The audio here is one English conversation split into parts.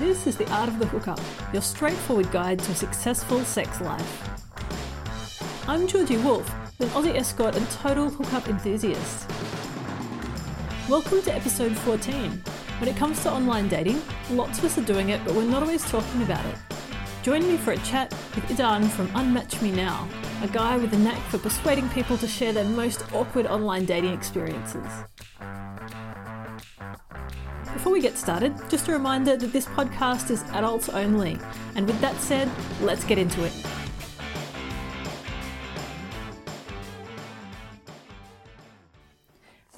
This is The Art of the Hookup, your straightforward guide to a successful sex life. I'm Georgie Wolf, an Aussie escort and total hookup enthusiast. Welcome to episode 14. When it comes to online dating, lots of us are doing it, but we're not always talking about it. Join me for a chat with Idan from Unmatch Me Now, a guy with a knack for persuading people to share their most awkward online dating experiences. Before we get started, just a reminder that this podcast is adults only. And with that said, let's get into it.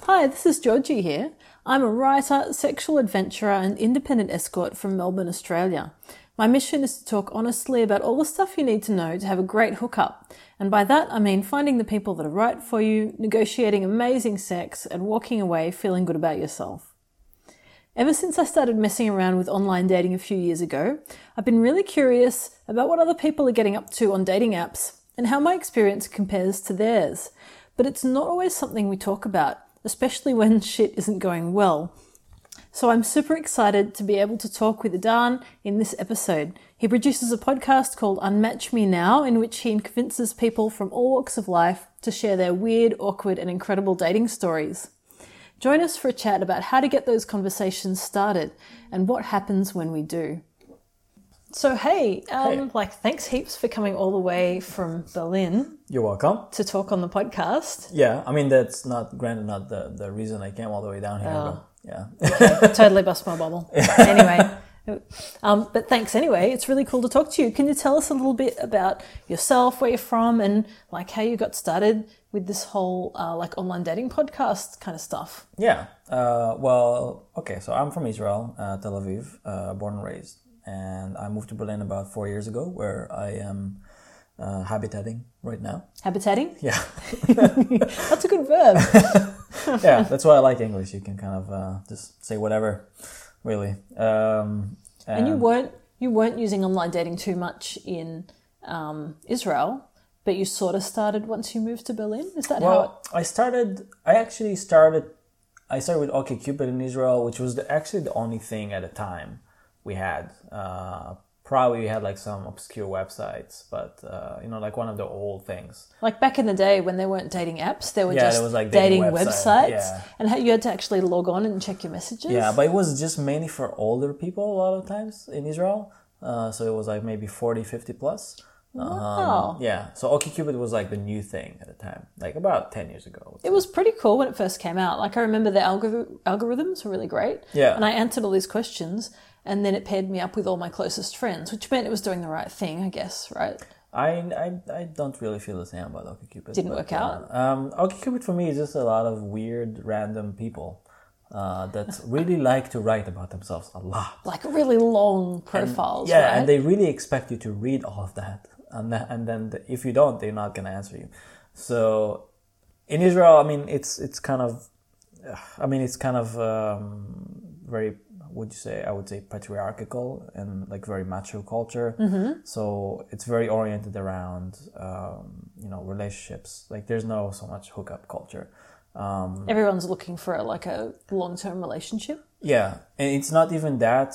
Hi, this is Georgie here. I'm a writer, sexual adventurer, and independent escort from Melbourne, Australia. My mission is to talk honestly about all the stuff you need to know to have a great hookup. And by that, I mean finding the people that are right for you, negotiating amazing sex, and walking away feeling good about yourself. Ever since I started messing around with online dating a few years ago, I've been really curious about what other people are getting up to on dating apps and how my experience compares to theirs. But it's not always something we talk about, especially when shit isn't going well. So I'm super excited to be able to talk with Idan in this episode. He produces a podcast called Unmatch Me Now, in which he convinces people from all walks of life to share their weird, awkward, and incredible dating stories. Join us for a chat about how to get those conversations started and what happens when we do. So, hey, um, Hey. like, thanks heaps for coming all the way from Berlin You're welcome. to talk on the podcast. Yeah, I mean that's not granted not the, the reason I came all the way down here. Oh. But yeah, totally bust my bubble. Anyway, um, but thanks anyway. It's really cool to talk to you. Can you tell us a little bit about yourself, where you're from, and like how you got started with this whole uh, like online dating podcast kind of stuff? yeah. Uh, well, okay. So I'm from Israel, uh, Tel Aviv, uh, born and raised, and I moved to Berlin about four years ago, where I am uh, habitating right now. Habitating? Yeah, That's a good verb. yeah. That's why I like English. You can kind of uh, just say whatever, really. Um, and you weren't you weren't using online dating too much in um, Israel, but you sort of started once you moved to Berlin. Is that how? It, Well, I started. I actually started. I started with OkCupid in Israel, which was the, actually the only thing at the time we had. Uh, probably we had like some obscure websites, but uh, you know, like one of the old things. like back in the day when there weren't dating apps, there were Yeah, just there was, like, dating, dating websites, yeah. and you had to actually log on and check your messages. Yeah, but it was just mainly for older people a lot of times in Israel. Uh, so it was like maybe 40, 50 plus. Um, yeah, so OkCupid was like the new thing at the time, like about 10 years ago. It was pretty cool when it first came out. Like I remember the algor- algorithms were really great. Yeah. And I answered all these questions and then it paired me up with all my closest friends, which meant it was doing the right thing, I guess, right? I, I, I don't really feel the same about OkCupid. Didn't but, work out? Uh, um, OkCupid for me is just a lot of weird, random people uh, that really like to write about themselves a lot. Like really long profiles, Yeah, right? and they really expect you to read all of that, and then, and then the, if you don't, they're not gonna answer you. So in Israel, I mean, it's it's kind of, I mean, it's kind of um, very. Would you say? I would say patriarchal and like very macho culture. Mm-hmm. So it's very oriented around um, you know relationships. Like there's no so much hookup culture. Um, Everyone's looking for like a long term relationship. yeah, and it's not even that.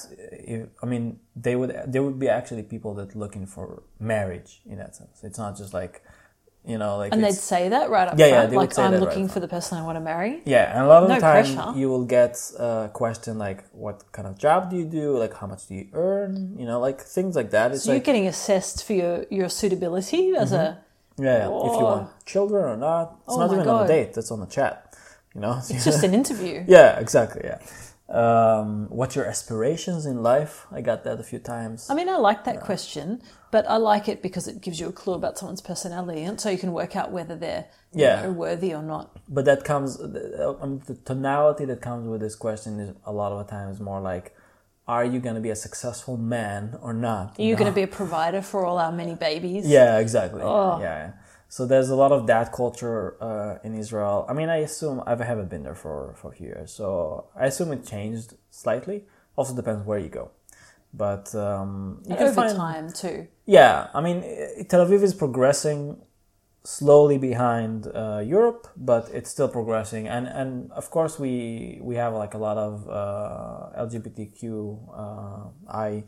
If, I mean, they would there would be actually people that looking for marriage in that sense. It's not just like, you know, like And they'd say that right up Yeah, yeah, front. would like say I'm right looking up for the person I want to marry. yeah, and a lot of No the time pressure. you will get a question like, "What kind of job do you do? Like, how much do you earn? You know, like things like that." It's So you're getting assessed for your, your suitability as a yeah, yeah, if you want children or not. It's Oh not my even on God. a date. That's on the chat. You know, it's just an interview. yeah, exactly. Yeah. Um, what's your aspirations in life? I got that a few times. I mean, I like that question, but I like it because it gives you a clue about someone's personality, and so you can work out whether they're you Yeah. know, worthy or not. but that comes I mean, the tonality that comes with this question is a lot of the times more like are you going to be a successful man or not? Are you going to be a provider for all our many babies? yeah exactly. Oh. yeah, yeah so there's a lot of that culture uh, in israel. I mean i assume i haven't been there for, for a few years so i assume it changed slightly. Also depends where you go. But um, you over find time too. yeah, I mean, Tel Aviv is progressing slowly behind uh, Europe, but it's still progressing. And and of course we we have like a lot of uh, LGBTQI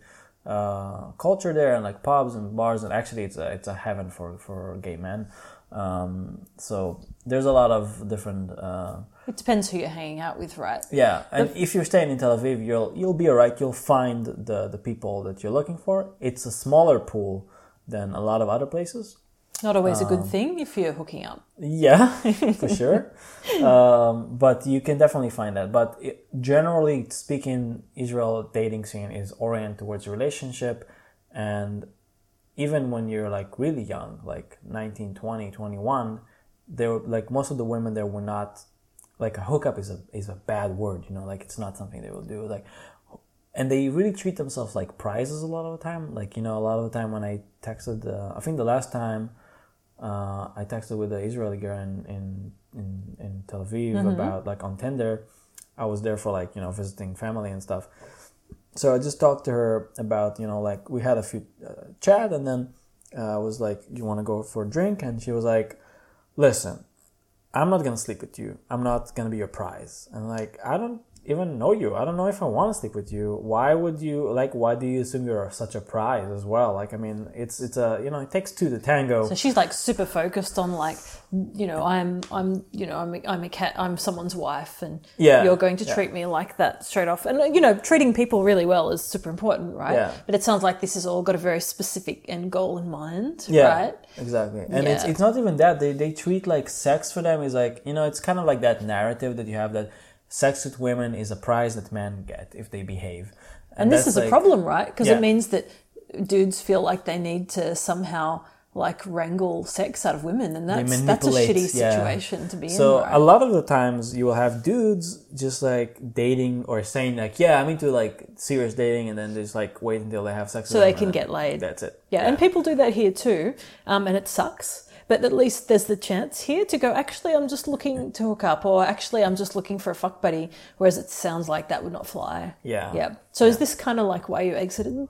uh, culture there, and like pubs and bars, and actually it's a it's a heaven for for gay men. Um, so there's a lot of different. Uh, It depends who you're hanging out with, right? yeah, and if you're staying in Tel Aviv, you'll you'll be alright. You'll find the the people that you're looking for. It's a smaller pool than a lot of other places. Not always a good Um, thing if you're hooking up. Yeah, for sure. um, but you can definitely find that. But it, generally speaking, Israel dating scene is oriented towards relationship, and even when you're like really young, like 19, 20, 21, there like most of the women there were not like a hookup is a is a bad word, you know, like it's not something they will do. Like and they really treat themselves like prizes a lot of the time. Like you know, a lot of the time when I texted, uh, I think the last time uh, I texted with the Israeli girl in in in, in Tel Aviv about like on Tinder, I was there for like you know visiting family and stuff. So I just talked to her about you know like we had a few uh, chat and then uh, I was like, "Do you want to go for a drink?" And she was like, "Listen, I'm not gonna sleep with you. I'm not gonna be your prize." And like, I don't even know you. I don't know if I want to sleep with you. Why would you like? Why do you assume you're such a prize as well? Like, I mean, it's it's a you know it takes two to tango. So she's like super focused on like, you know, I'm I'm you know I'm a, I'm a cat I'm someone's wife and Yeah, you're going to yeah. treat me like that straight off and you know treating people really well is super important right Yeah. but it sounds like this has all got a very specific end goal in mind Yeah, right exactly. And it's it's not even that they they treat like sex for them is like you know it's kind of like that narrative that you have that sex with women is a prize that men get if they behave. and this that's is a problem right because Yeah. it means that dudes feel like they need to somehow like wrangle sex out of women and that's that's a shitty yeah. situation to be So in right? a lot of the times you will have dudes just like dating or saying like, yeah, I'm into like serious dating, and then just like wait until they have sex. so they can get laid That's it. Yeah, and people do that here too, um, and it sucks. But at least there's the chance here to go. Actually, I'm just looking to hook up, or actually, I'm just looking for a fuck buddy. Whereas it sounds like that would not fly. Yeah. Yeah. So is this kind of like why you exited?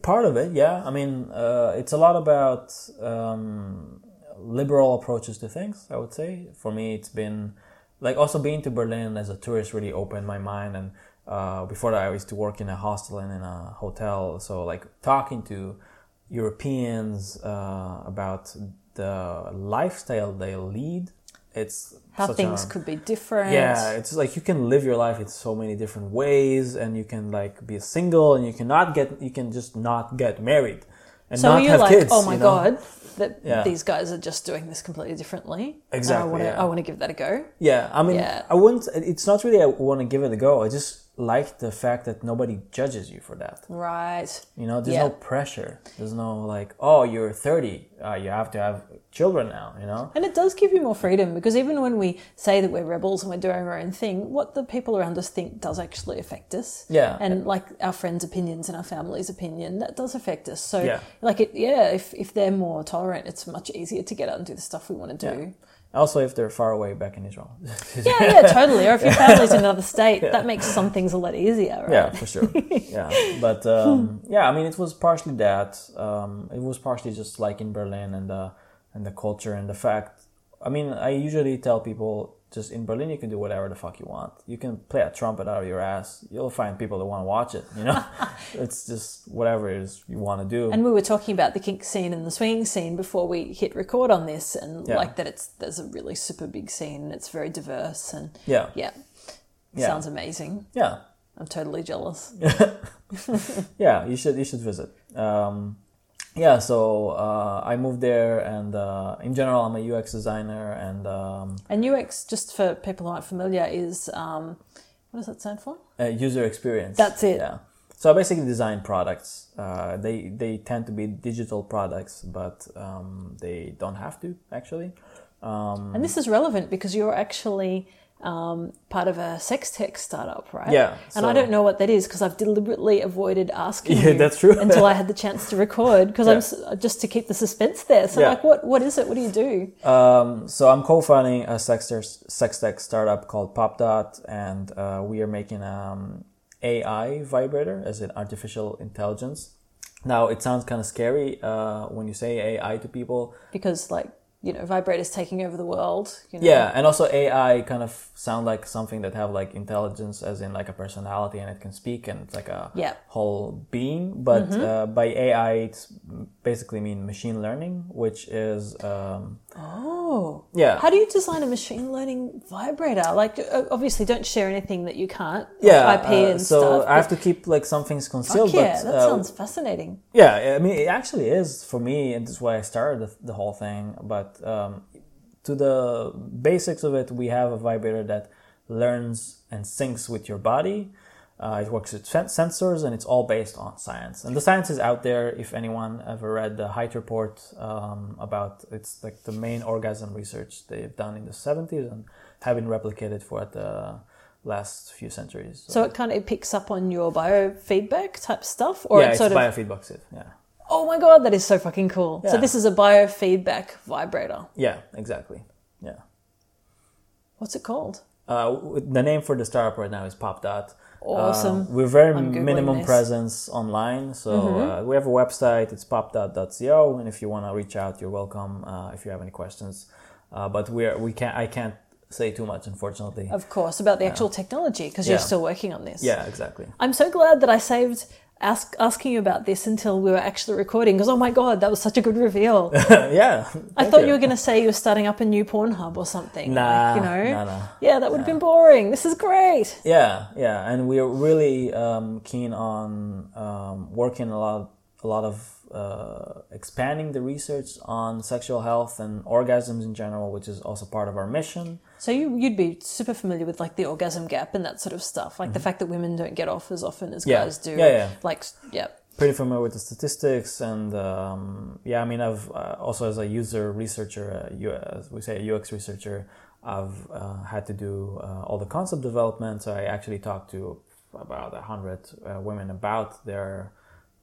Part of it, yeah. I mean, uh, it's a lot about um, liberal approaches to things. I would say for me, it's been like also being to Berlin as a tourist really opened my mind. And uh, before that, I used to work in a hostel and in a hotel. So like talking to Europeans uh, about the lifestyle they lead, it's How things a- could be different. yeah, it's like you can live your life in so many different ways, and you can like be single, and you cannot get, you can just not get married, and So not you're have like, kids. oh my you know? god, that Yeah. these guys are just doing this completely differently. Exactly, I want to. yeah. I want to give that a go. Yeah, I mean, Yeah. I wouldn't. It's not really I want to give it a go. I just like the fact that nobody judges you for that. Right. You know, there's Yeah. no pressure. There's no like, oh, you're 30, uh, you have to have children now. You know. And it does give you more freedom because even when we say that we're rebels and we're doing our own thing, what the people around us think does actually affect us. Yeah. And like our friends' opinions and our family's opinion, that does affect us. So Yeah. like it yeah, if if they're more tolerant, it's much easier to get out and do the stuff we want to do. Also, if they're far away back in Israel. Yeah, yeah, totally. Or if your family's in another state, that makes some things a lot easier, right? Yeah, for sure. yeah, but um, yeah, I mean, it was partially that. Um, it was partially just like in Berlin and the and the culture and the fact. I mean, I usually tell people just in Berlin you can do whatever the fuck you want. You can play a trumpet out of your ass. You'll find people that want to watch it. You know, it's just whatever it is you want to do. And we were talking about the kink scene and the swinging scene before we hit record on this, and Yeah. like that it's there's a really super big scene and it's very diverse and yeah, yeah, Yeah. sounds amazing. yeah, I'm totally jealous. yeah. You should you should visit. Um, yeah, so uh, I moved there, and uh, in general, I'm a UX designer, and um, And UX, just for people who aren't familiar, is um, what does that stand for? uh, user experience. That's it. Yeah. So I basically design products. Uh, they they tend to be digital products, but um, they don't have to actually. Um, And this is relevant because you're actually um, part of a sex tech startup, right? Yeah, And I don't know what that is because I've deliberately avoided asking Yeah, that's true. until I had the chance to record because I'm just to keep the suspense there. So Yeah. like, what what is it? What do you do? um, so I'm co-founding a sex, sex tech startup called PopDot, and uh, we are making um, AI vibrator as an artificial intelligence Now it sounds kind of scary uh, when you say AI to people. because like you know vibrators taking over the world. You know? Yeah, and also AI kind of sound like something that have like intelligence, as in like a personality, and it can speak, and it's like a Yeah. whole being. But uh, by AI, it's basically mean machine learning, which is um, Oh. yeah, How do you design a machine learning vibrator? Like, uh, obviously, don't share anything that you can't. like yeah. IP uh, and so stuff. I have to keep like some things concealed. yeah, but that uh, sounds fascinating. Yeah, I mean, it actually is for me, and this is why I started the, the whole thing. But um, to the basics of it, we have a vibrator that learns and syncs with your body. Uh, it works with sen- sensors, and it's all based on science. And the science is out there. If anyone ever read the Hite Report um, about it's like the main orgasm research they've done in the 70s and have been replicated for the last few centuries. So it kind of picks up on your biofeedback type stuff, or yeah, it it's of. biofeedback sieve. Yeah. oh my god, that is so fucking cool. So this is a biofeedback vibrator. Yeah, exactly. Yeah. What's it called? Uh, the name for the startup right now is Pop Dot. Awesome. Uh, we're very minimum presence online, so uh, we have a website. It's popdot.co, and if you want to reach out, you're welcome. Uh, if you have any questions, uh, but we're we can't. I can't say too much, unfortunately. Of course, about the actual technology because you're still working on this. Yeah, exactly. I'm so glad that I saved ask, asking you about this until we were actually recording because oh my god, that was such a good reveal. yeah. I thought you were going to say you were starting up a new Pornhub or something. Nah, like, you know. nah, nah. Yeah, that would have been boring. This is great. Yeah, yeah, and we are really um, keen on um, working a lot, a lot of uh, expanding the research on sexual health and orgasms in general, which is also part of our mission. So you you'd be super familiar with like the orgasm gap and that sort of stuff, like the fact that women don't get off as often as Mm-hmm. Yeah. guys do. Yeah, yeah. Like yeah. Pretty familiar with the statistics, and um, yeah, I mean, I've uh, also as a user researcher, uh, as we say, a UX researcher, I've uh, had to do uh, all the concept development. So I actually talked to about a hundred uh, women about their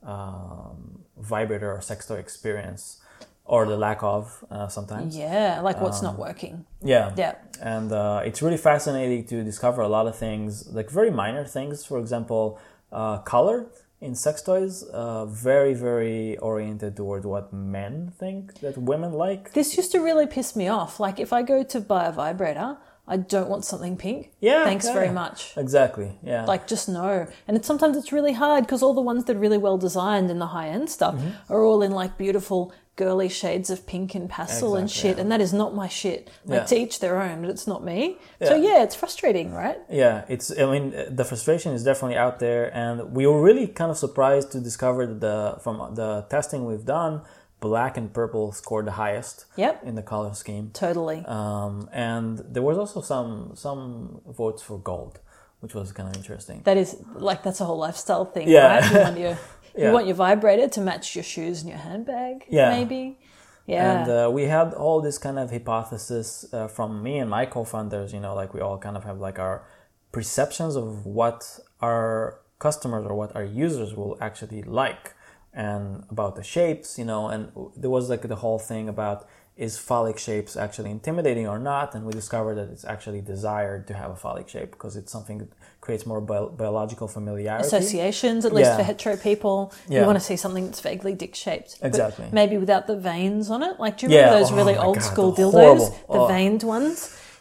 um, vibrator or sex toy experience, or the lack of uh, sometimes. Yeah, like what's Um, not working. Yeah. Yeah. And uh, it's really fascinating to discover a lot of things, like very minor things. For example, uh, color in sex toys, uh, very, very oriented toward what men think that women like. This used to really piss me off. Like if I go to buy a vibrator, I don't want something pink. Yeah, Thanks yeah. very much. Exactly. Yeah. Like just no. And it's sometimes it's really hard because all the ones that are really well designed in the high end stuff Mm-hmm. are all in like beautiful girly shades of pink and pastel and shit, yeah. and that is not my shit. Like Yeah. to each their own, but it's not me. So Yeah. yeah, it's frustrating, right? Yeah, it's. I mean, the frustration is definitely out there, and we were really kind of surprised to discover that the from the testing we've done, black and purple scored the highest Yep. in the color scheme. Totally. Um, and there was also some some votes for gold, which was kind of interesting. That is like that's a whole lifestyle thing, Yeah. right? You want your Yeah. you want your vibrator to match your shoes and your handbag, Yeah. maybe. Yeah. And uh, we had all this kind of hypothesis uh, from me and my co-founders. You know, like we all kind of have like our perceptions of what our customers or what our users will actually like, and about the shapes. You know, and there was like the whole thing about is phallic shapes actually intimidating or not? And we discovered that it's actually desired to have a phallic shape because it's something that creates more bio- biological familiarity. Associations, at least Yeah. for hetero people, you want to see something that's vaguely dick shaped. But Exactly. maybe without the veins on it. Like, do you Yeah. remember those Oh really old God, school the dildos? horrible. The Oh. veined ones?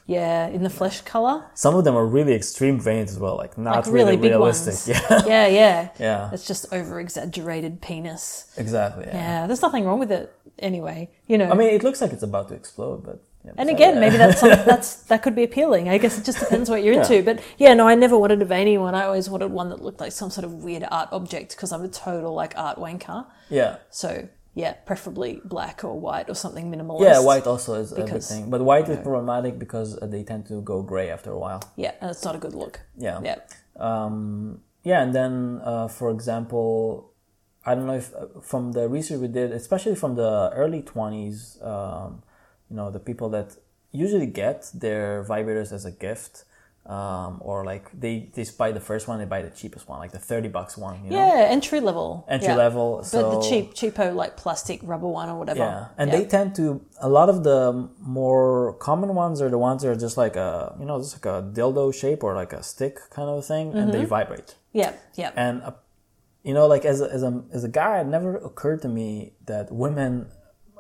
Yeah, in the flesh color. Some of them are really extreme veins as well, like not Like really, really big realistic. ones. Yeah, Yeah, yeah. yeah, It's just over exaggerated penis. exactly. Yeah. Yeah, there's nothing wrong with it anyway. You know. I mean, it looks like it's about to explode, but yeah, And so, again, yeah. maybe that's that's that could be appealing. I guess it just depends what you're Yeah. into. But yeah, no, I never wanted a veiny one. I always wanted one that looked like some sort of weird art object because I'm a total like art wanker. yeah, So yeah, preferably black or white or something minimalist. yeah. White also is a good thing, but white is problematic because they tend to go gray after a while. Yeah, and it's not a good look. Yeah, Yeah. um, yeah. And then, uh, for example, I don't know if uh, from the research we did, especially from the early twenties, um, you know, the people that usually get their vibrators as a gift. Um, or like they, they buy the first one, they buy the cheapest one, like the thirty bucks one. You know? Yeah, entry level. entry Yeah. level. But the cheap, cheapo like plastic rubber one or whatever. yeah, and Yeah. they tend to a lot of the more common ones are the ones that are just like a you know just like a dildo shape or like a stick kind of thing, and Mm-hmm. they vibrate. yeah, yeah. And uh, you know, like as a, as a as a guy, it never occurred to me that women,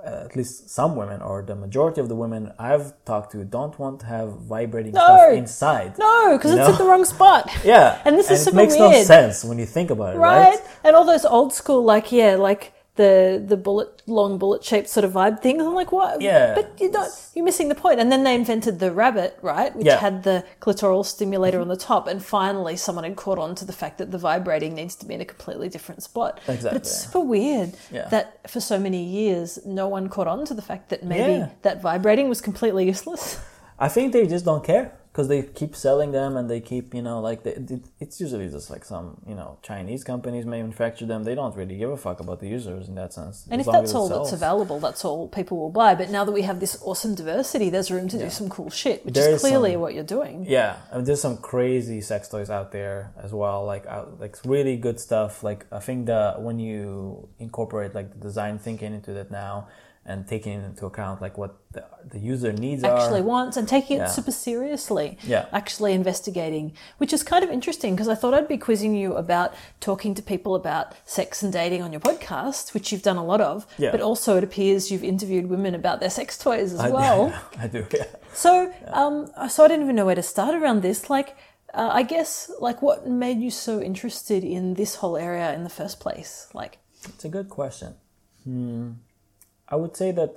at least some women or the majority of the women I've talked to, don't want to have vibrating No. stuff inside. No, because it's at the wrong spot. Yeah, And this is it super makes no sense when you think about it, right? right? And all those old school, like yeah, like the the bullet long bullet shaped sort of vibe things. I'm like, what? Yeah. but you're not. You're missing the point. And then they invented the rabbit, right, which Yeah. had the clitoral stimulator on the top. And finally, someone had caught on to the fact that the vibrating needs to be in a completely different spot. Exactly. But it's super weird Yeah. that for so many years no one caught on to the fact that maybe Yeah. that vibrating was completely useless. I think they just don't care because they keep selling them and they keep, you know, like they, it's usually just like some, you know, Chinese companies manufacture them. They don't really give a fuck about the users in that sense. And if that's all that's available, that's all people will buy. But now that we have this awesome diversity, there's room to do some cool shit, which There is is clearly some- what you're doing. Yeah, I mean, there's some crazy sex toys out there as well, like out, like really good stuff. Like I think that when you incorporate like the design thinking into that now and taking into account like what the, the user needs Actually are. wants and taking it super seriously. Yeah. Actually investigating, which is kind of interesting because I thought I'd be quizzing you about talking to people about sex and dating on your podcast, which you've done a lot of. Yeah. But also it appears you've interviewed women about their sex toys as I, well. I do. Yeah. So, um, so I didn't even know where to start around this. Like, uh, I guess, like, what made you so interested in this whole area in the first place? Like, It's a good question. Hmm. I would say that,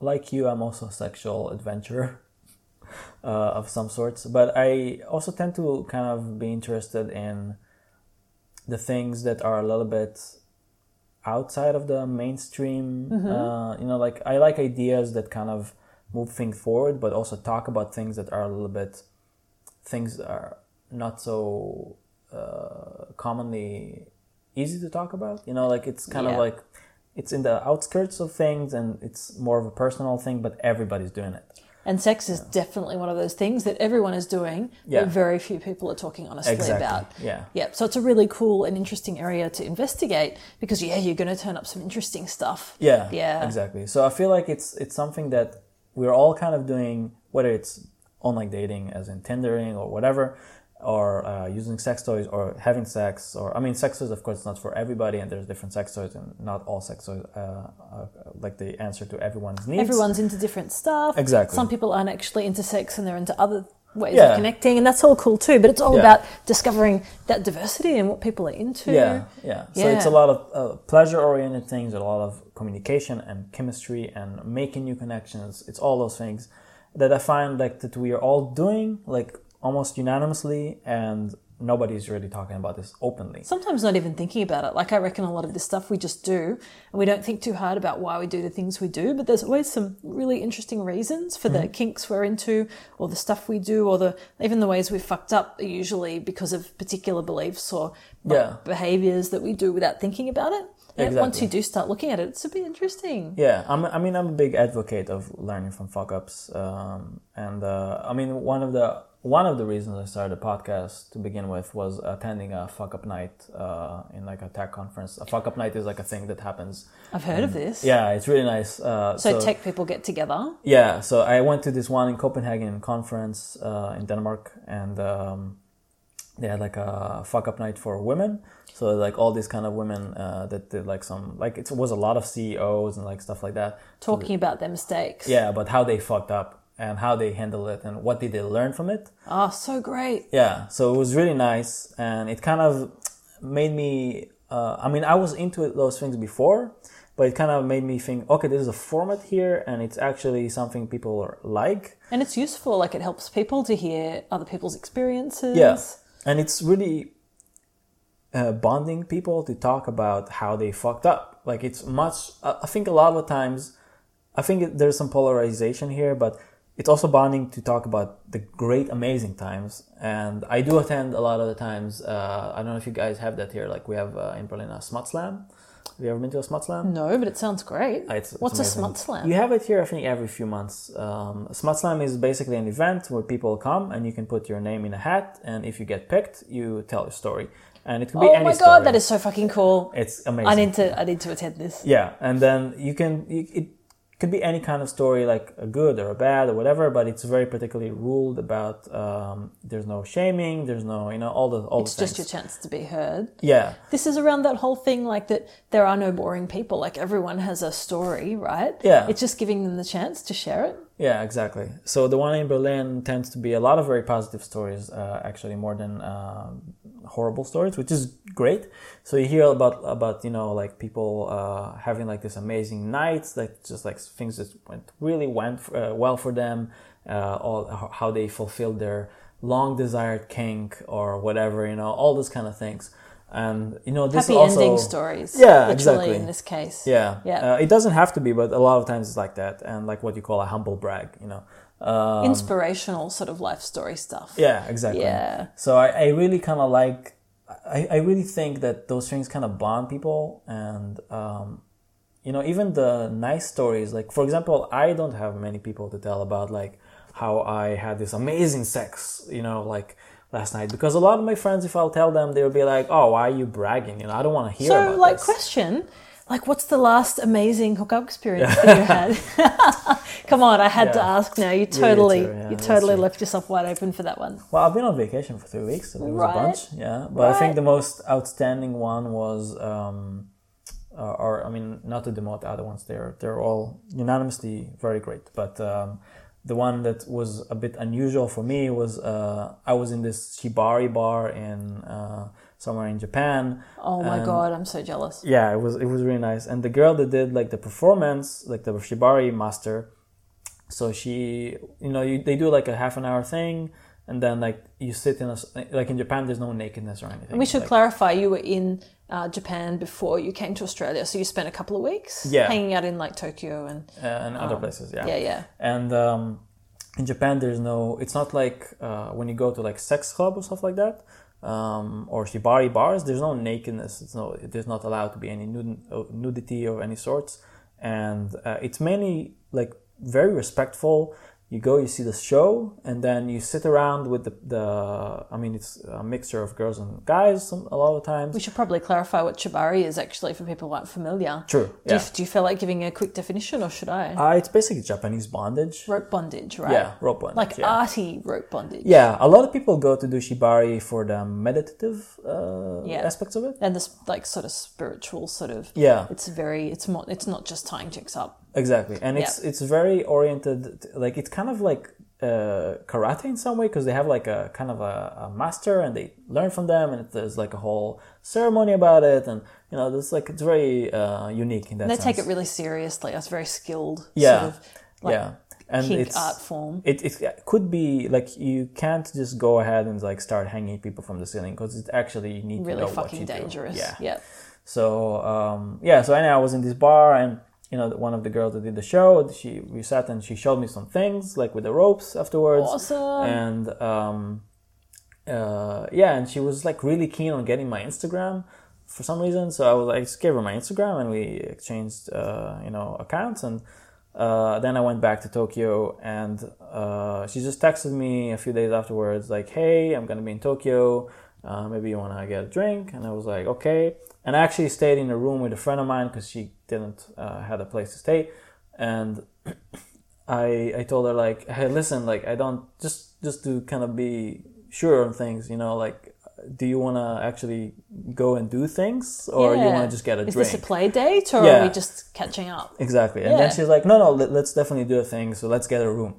like you, I'm also a sexual adventurer uh, of some sorts, but I also tend to kind of be interested in the things that are a little bit outside of the mainstream. Uh, you know, like I like ideas that kind of move things forward, but also talk about things that are a little bit things that are not so uh, commonly easy to talk about. You know, like it's kind Yeah. of like it's in the outskirts of things and it's more of a personal thing, but everybody's doing it. and sex is definitely one of those things that everyone is doing, Yeah. but very few people are talking honestly Exactly. about. Yeah. Yeah, so it's a really cool and interesting area to investigate because yeah, you're going to turn up some interesting stuff. Yeah. Yeah. Exactly. So I feel like it's it's something that we're all kind of doing, whether it's online dating, as in Tindering or whatever, or uh, using sex toys or having sex, or I mean, sex toys, of course, not for everybody, and there's different sex toys, and not all sex toys uh, uh, like the answer to everyone's needs. Everyone's into different stuff. Exactly. Some people aren't actually into sex and they're into other ways Yeah. of connecting, and that's all cool too. But it's all Yeah. about discovering that diversity and what people are into. Yeah, yeah. So it's a lot of uh, pleasure-oriented things, a lot of communication and chemistry and making new connections. It's all those things that I find like that we are all doing like almost unanimously, and nobody's really talking about this openly. Sometimes not even thinking about it. Like I reckon a lot of this stuff we just do, and we don't think too hard about why we do the things we do. But there's always some really interesting reasons for Mm-hmm. the kinks we're into, or the stuff we do, or the even the ways we've fucked up. Are usually because of particular beliefs or Yeah. behaviors that we do without thinking about it. And once you do start looking at it, it's a bit interesting. Yeah, I'm, I mean, I'm a big advocate of learning from fuck ups, um, and uh, I mean, one of the one of the reasons I started a podcast to begin with was attending a fuck up night uh, in like a tech conference. A fuck up night is like a thing that happens. I've heard of this. Yeah, it's really nice. Uh, So, tech people get together. Yeah, so I went to this one in Copenhagen conference uh, in Denmark, and um, they had like a fuck up night for women. So like all these kind of women uh, that did like some like it was a lot of CEOs and like stuff like that. Talking about their mistakes. Yeah, about how they fucked up and how they handled it and what did they learn from it. Oh, so great. Yeah, so it was really nice, and it kind of made me. Uh, I mean, I was into those things before, but it kind of made me think, okay, this is a format here, and it's actually something people are like. And it's useful. Like it helps people to hear other people's experiences. Yeah, and it's really uh, bonding people to talk about how they fucked up. Like it's much. I think a lot of times, I think there's some polarization here, but it's also bonding to talk about the great, amazing times. And I do attend a lot of the times. Uh, I don't know if you guys have that here. Like we have uh, in Berlin a Smut Slam. Have you ever been to a Smut Slam? No, but it sounds great. Uh, It's, it's What's a smut slam? You have it here, I think, every few months. Um, Smut Slam is basically an event where people come and you can put your name in a hat, and if you get picked, you tell your story. And it could be oh any my story. god, that is so fucking cool. It's amazing. I need to I need to attend this. Yeah, and then you can. You, it could be any kind of story, like a good or a bad or whatever, but it's very particularly ruled about. Um, there's no shaming. There's no, you know, all the all It's the just your chance to be heard. yeah, This is around that whole thing, like that there are no boring people. Like everyone has a story, right? Yeah. It's just giving them the chance to share it. Yeah, exactly. So the one in Berlin tends to be a lot of very positive stories, uh, actually more than uh, horrible stories, which is great. So you hear about about you know like people uh, having like this amazing nights, like just like things that went really went uh, well for them, uh, all how they fulfilled their long desired kink or whatever, you know, all those kind of things. And you know this Happy also ending stories. Yeah, exactly. in this case. yeah, Yeah. Uh, it doesn't have to be, but a lot of times it's like that, and like what you call a humble brag, you know. Um, Inspirational sort of life story stuff. yeah, exactly. Yeah. So I, I really kind of like, I, I really think that those things kind of bond people, and um, you know, even the nice stories. Like for example, I don't have many people to tell about like how I had this amazing sex, you know, like last night, because a lot of my friends, if I'll tell them, they'll be like, "Oh, why are you bragging?" You know, I don't want to hear So, about like, this. question, like, what's the last amazing hookup experience that you had? Come on, I had to ask. Now you totally, yeah, you that's totally true. left yourself wide open for that one. Well, I've been on vacation for three weeks, so there was Right. a bunch. Yeah, but I think the most outstanding one was, um, uh, or I mean, not to demote the other ones. They're they're all unanimously very great. But um, the one that was a bit unusual for me was uh, I was in this shibari bar in uh, somewhere in Japan. Oh my god, I'm so jealous. yeah, it was it was really nice. And the girl that did like the performance, like the shibari master, so she, you know, you, they do like a half an hour thing, and then like you sit in a like in Japan, there's no nakedness or anything. We should Like, clarify you were in uh, Japan before you came to Australia, so you spent a couple of weeks Yeah. hanging out in like Tokyo and uh, and other places, yeah. yeah, yeah. And um, in Japan, there's no. It's not like uh, when you go to like sex club or stuff like that, um, or shibari bars. There's no nakedness. It's no. There's not allowed to be any nud- uh, nudity of any sorts, and uh, it's mainly like very respectful. You go, you see the show, and then you sit around with the. the I mean, it's a mixture of girls and guys some, a lot of times. We should probably clarify what shibari is actually for people who aren't familiar. True. Do, Yeah. you, do you feel like giving a quick definition, or should I? Uh, it's basically Japanese bondage. rope bondage, right? Yeah, rope bondage. Like yeah. arty rope bondage. Yeah, a lot of people go to do shibari for the meditative uh, Yeah. aspects of it. And this like sort of spiritual sort of Yeah, it's very it's more it's not just tying chicks up. Exactly, and it's it's very oriented. Like it's kind of like uh, karate in some way because they have like a kind of a, a master and they learn from them, and there's like a whole ceremony about it, and you know, it's like it's very uh, unique in that. And they sense. take it really seriously. It's very skilled Yeah. sort of like yeah, and it's art form. it, it could be like you can't just go ahead and like start hanging people from the ceiling because it actually you need Really to know what fucking you do. dangerous. Yeah. yeah. So um, yeah, so anyway, I was in this bar, and you know, one of the girls that did the show, she we sat and she showed me some things like with the ropes afterwards, Awesome. and um, uh, yeah, and she was like really keen on getting my Instagram for some reason. So I was like, just gave her my Instagram, and we exchanged uh, you know accounts, and uh, then I went back to Tokyo, and uh, she just texted me a few days afterwards, like, "Hey, I'm gonna be in Tokyo. Uh, maybe you wanna get a drink?" And I was like, "Okay." And I actually stayed in a room with a friend of mine because she didn't uh, had a place to stay, and I I told her like, "Hey, listen, like, I don't just just to kind of be sure on things, you know, like." Do you want to actually go and do things, or you want to just get a Is drink? Is this a play date or Yeah. are we just catching up? Exactly. And Yeah. then she's like, no, no, let, let's definitely do a thing. So let's get a room.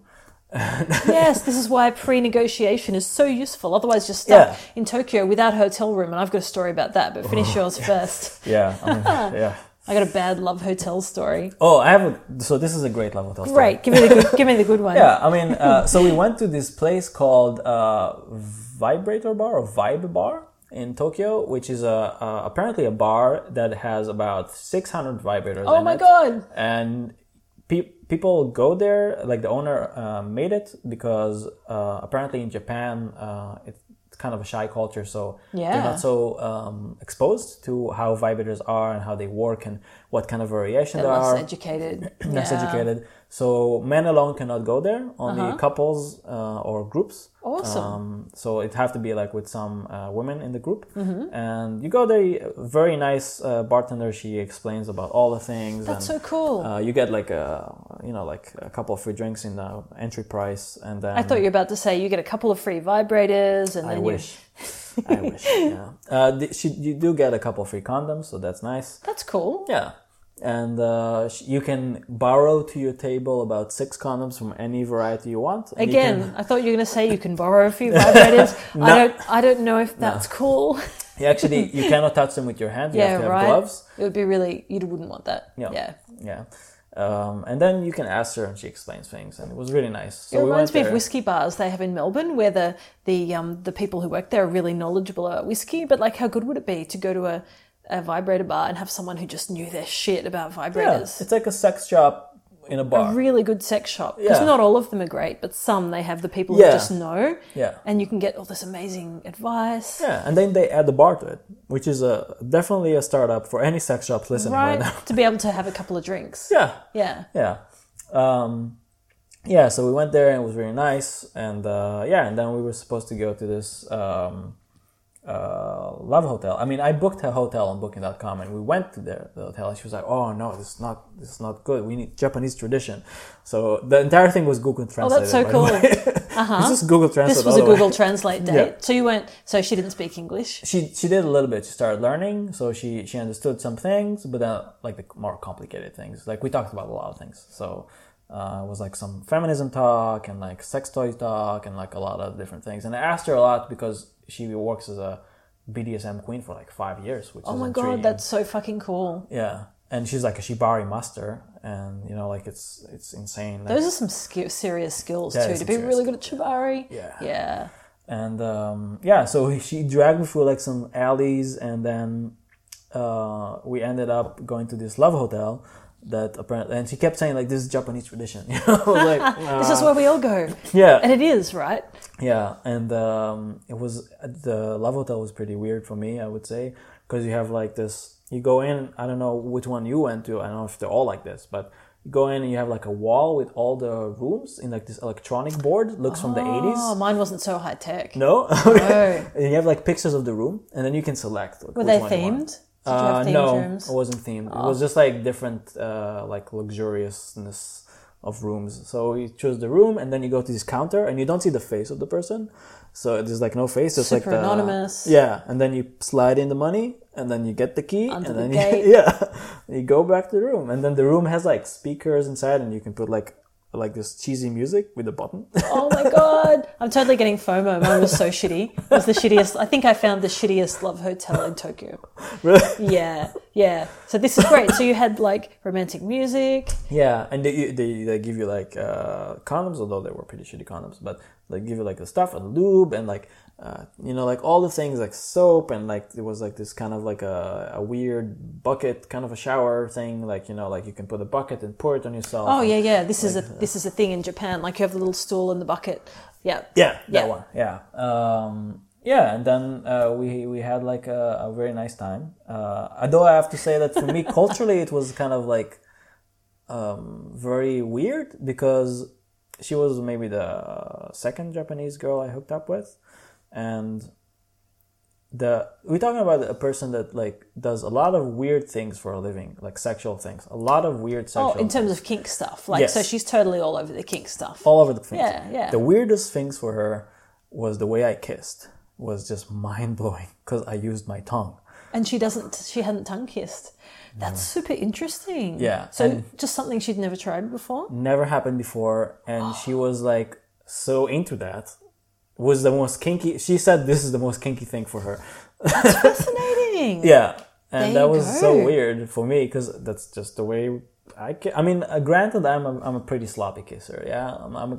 Yes, this is why pre-negotiation is so useful. Otherwise, you're stuck Yeah. in Tokyo without hotel room. And I've got a story about that, but finish yours first. Yeah. I mean, yeah. I got a bad love hotel story. Oh, I have a, so this is a great love hotel story. Great, give me the good, give me the good one. Yeah. I mean, uh, so we went to this place called, uh, Vibrator Bar or Vibe Bar in Tokyo, which is a, uh, apparently a bar that has about 600 vibrators Oh my it. god! and pe- people go there like the owner uh, made it because uh, apparently in japan uh, it's kind of a shy culture so they're not so um, exposed to how vibrators are and how they work and what kind of variation They're there less are educated. less Yeah. educated so men alone cannot go there only Uh-huh. couples uh, or groups Awesome. Um, so it have to be like with some uh, women in the group, Mm-hmm. and you go there. Very nice uh, bartender. She explains about all the things. That's and, so cool. Uh, you get like a you know like a couple of free drinks in the entry price, and then I thought you were about to say you get a couple of free vibrators and I then you. wish. I wish. Yeah. Uh, she, you do get a couple of free condoms, so that's nice. That's cool. Yeah. And uh, you can borrow to your table about six condoms from any variety you want. and you Again, can- I thought you were going to say you can borrow a few vibrators. I don't. I don't know if that's cool. you actually you cannot touch them with your hands. You yeah, have to have right. gloves. It would be really. You wouldn't want that. Yeah. Yeah. Yeah. Um, and then you can ask her, and she explains things, and it was really nice. So it we reminds went me of whiskey bars they have in Melbourne, where the the um the people who work there are really knowledgeable about whiskey. But like, how good would it be to go to a a vibrator bar and have someone who just knew their shit about vibrators. Yeah, it's like a sex shop in a bar. a really good sex shop because Yeah. not all of them are great, but some they have the people Yeah. who just know, yeah. and you can get all this amazing advice. Yeah, and then they add the bar to it, which is a definitely a startup for any sex shops listening right, Right, now. to be able to have a couple of drinks. Yeah, Yeah. yeah, um, yeah. So we went there and it was very nice, and uh, yeah, and then we were supposed to go to this um, uh, love hotel. I mean, I booked a hotel on Booking.com, and we went to the, the hotel. And she was like, "Oh no, this is not this is not good. We need Japanese tradition." So the entire thing was Google Translate. Oh, that's so cool. Uh-huh. This is Google Translate. This was a way. Google Translate date. Yeah. So you went. So she didn't speak English. she she did a little bit. She started learning, so she she understood some things, but then like the more complicated things. Like we talked about a lot of things. So uh, it was like some feminism talk and like sex toy talk and like a lot of different things. And I asked her a lot because she works as a BDSM queen for like five years, which Oh is my intriguing. god, that's so fucking cool. yeah. And she's like a shibari master, and you know, like it's it's insane. Like, Those are some ski- serious skills too. To be really good at shibari. Yeah. Yeah. and um, yeah, so she dragged me through like some alleys, and then uh, we ended up going to this love hotel that apparently, and she kept saying like this is Japanese tradition, you know, like This is uh, where we all go, yeah, and it is right. yeah, and um, it was the love hotel was pretty weird for me, I would say, because you have like this. You go in. I don't know which one you went to. I don't know if they're all like this, but you go in and you have like a wall with all the rooms in like this electronic board. Looks from the Oh, eighties. mine wasn't so high tech. No, Oh. and you have like pictures of the room, and then you can select. Like, Were which they one you want. themed? Uh, no, rooms? it wasn't themed. It was just like different, uh, like luxuriousness of rooms. So you choose the room, and then you go to this counter, and you don't see the face of the person. So there's like no face, just like the, anonymous. Yeah, and then you slide in the money, and then you get the key, Under and the then. You, yeah, you go back to the room, and then the room has like speakers inside, and you can put like like this cheesy music with a button. Oh my god, I'm totally getting FOMO. Mine was so shitty. It was the shittiest. I think I found the shittiest love hotel in Tokyo. really? Yeah, yeah. So this is great. So you had like romantic music. Yeah, and they, they, they give you like uh, condoms, although they were pretty shitty condoms, but they give you like the stuff and lube and like uh, you know like all the things like soap and like there was like this kind of like a, a weird bucket kind of a shower thing like you know like you can put a bucket and pour it on yourself. Oh yeah, yeah. This is a this is a thing in Japan. Like you have the little stool and the bucket. Yeah. Yeah, that Yeah. one. Yeah. Um, yeah, and then uh, we we had like a, a very nice time. Uh, although I have to say that for me culturally it was kind of like um, very weird because she was maybe the second Japanese girl I hooked up with, and the we're talking about a person that like does a lot of weird things for a living, like sexual things, a lot of weird oh, sexual. Oh, in terms of kink stuff. Like Yes. so, she's totally all over the kink stuff. all over the things. Yeah, yeah. The weirdest things for her was the way I kissed was just mind blowing because I used my tongue. And she doesn't. She hadn't tongue kissed. That's super interesting. Yeah, So just something she'd never tried before. Never happened before, and she was like so into that. Was the most kinky. She said this is the most kinky thing for her. That's Fascinating. Yeah, and There that was go. so weird for me because that's just the way I. Ki- I mean, uh, granted, I'm a, I'm a pretty sloppy kisser. Yeah, I'm, I'm a,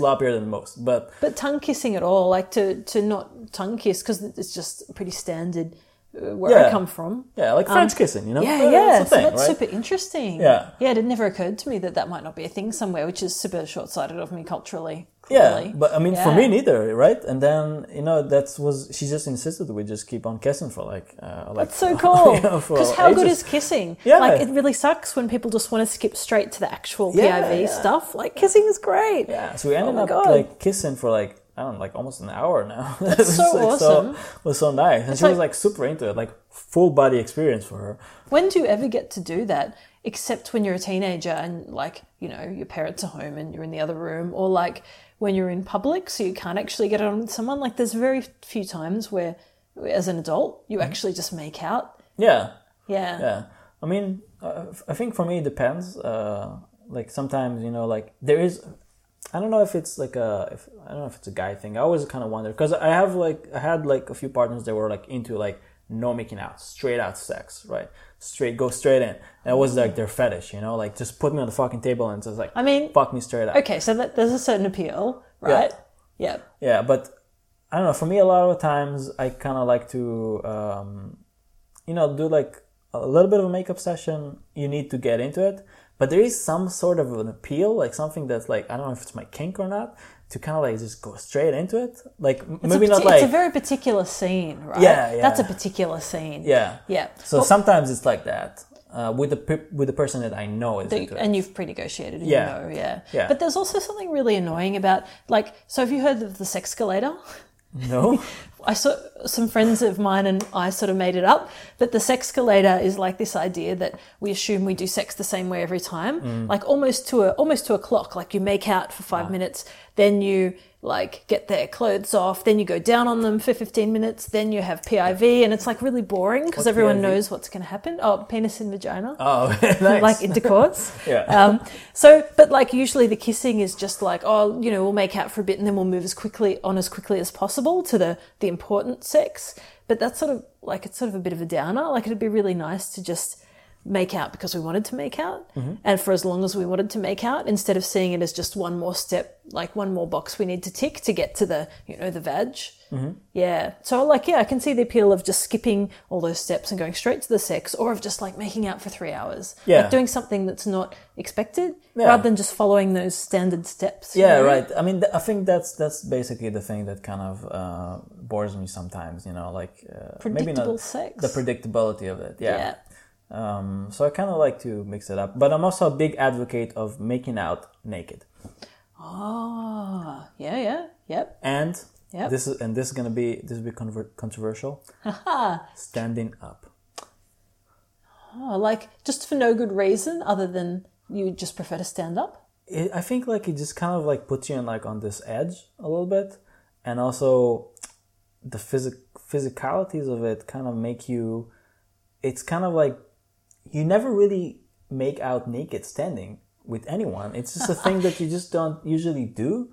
sloppier than most, but But tongue kissing at all, like to to not tongue kiss because it's just pretty standard uh, where I come from. yeah, like French kissing, you know. Um, Yeah, yeah. that's the so that's right? super interesting. Yeah. yeah. It had never occurred to me that that might not be a thing somewhere, which is super short-sighted of me culturally. Yeah, but I mean, for me neither, right? And then you know that was she just insisted we just keep on kissing for like uh, like That's so cool. you know, Because how good is kissing? Yeah. Like it really sucks when people just want to skip straight to the actual Yeah, PIV yeah. stuff. Like kissing is great. Yeah, so we ended Oh up God. like kissing for like I don't know, like almost an hour now. That's so like awesome. it was so nice, and she like- was like super into it, like full body experience for her. When do you ever get to do that? Except when you're a teenager and like, you know, your parents are home and you're in the other room or like when you're in public so you can't actually get on with someone. Like there's very few times where as an adult you actually just make out. Yeah, Yeah. yeah. I mean, uh, I think for me it depends. Uh, like sometimes you know, like there is. I don't know if it's like a. If, I don't know if it's a guy thing. I always kind of wonder because I have like I had like a few partners that were like into like no making out, straight out sex, right? Straight go straight in. That was like their fetish, you know, like just put me on the fucking table and just like I mean, fuck me straight out. okay, so that, there's a certain appeal, right? Yeah. Yeah, but I don't know. For me, a lot of times, I kind of like to, um, you know, do like a little bit of a makeup session. You need to get into it, but there is some sort of an appeal, like something that's like I don't know if it's my kink or not, to kind of like just go straight into it. Like It's maybe not like it's a very particular scene, right? Yeah, yeah. That's a particular scene. yeah, Yeah. So sometimes it's like that uh, with the with the person that I know is it. and you've pre-negotiated, and Yeah. you know, yeah. Yeah. But there's also something really annoying about, like, so have you heard of the sexcalator? No, I saw some friends of mine and I sort of made it up that the sexcalator is like this idea that we assume we do sex the same way every time, Mm. like almost to a almost to a clock. Like you make out for five minutes, then you like get their clothes off, then you go down on them for fifteen minutes, then you have PIV, and it's like really boring because everyone PIV? knows what's going to happen. Oh, penis and vagina. oh, nice. like intercourse. Yeah. Um, so, but like usually the kissing is just like, oh, you know, we'll make out for a bit and then we'll move as quickly on as quickly as possible to the the important sex. But that's sort of like it's sort of a bit of a downer. Like it'd be really nice to just make out because we wanted to make out and for as long as we wanted to make out instead of seeing it as just one more step like one more box we need to tick to get to the you know the veg yeah so like yeah i can see the appeal of just skipping all those steps and going straight to the sex or of just like making out for three hours Yeah. like doing something that's not expected Yeah. rather than just following those standard steps Yeah, know? right. I mean, th- I think that's that's basically the thing that kind of uh, bores me sometimes. You know, like uh, maybe predictable not sex the predictability of it. Yeah. yeah Um, so I kind of like to mix it up, but I'm also a big advocate of making out naked. oh yeah yeah yep And Yep. this is and this is gonna be this will be conver- controversial. Standing up. oh like just for no good reason other than you just prefer to stand up It, I think like it just kind of like puts you in like on this edge a little bit, and also the physic physicalities of it kind of make you. It's kind of like you never really make out naked standing with anyone. It's just a thing that you just don't usually do,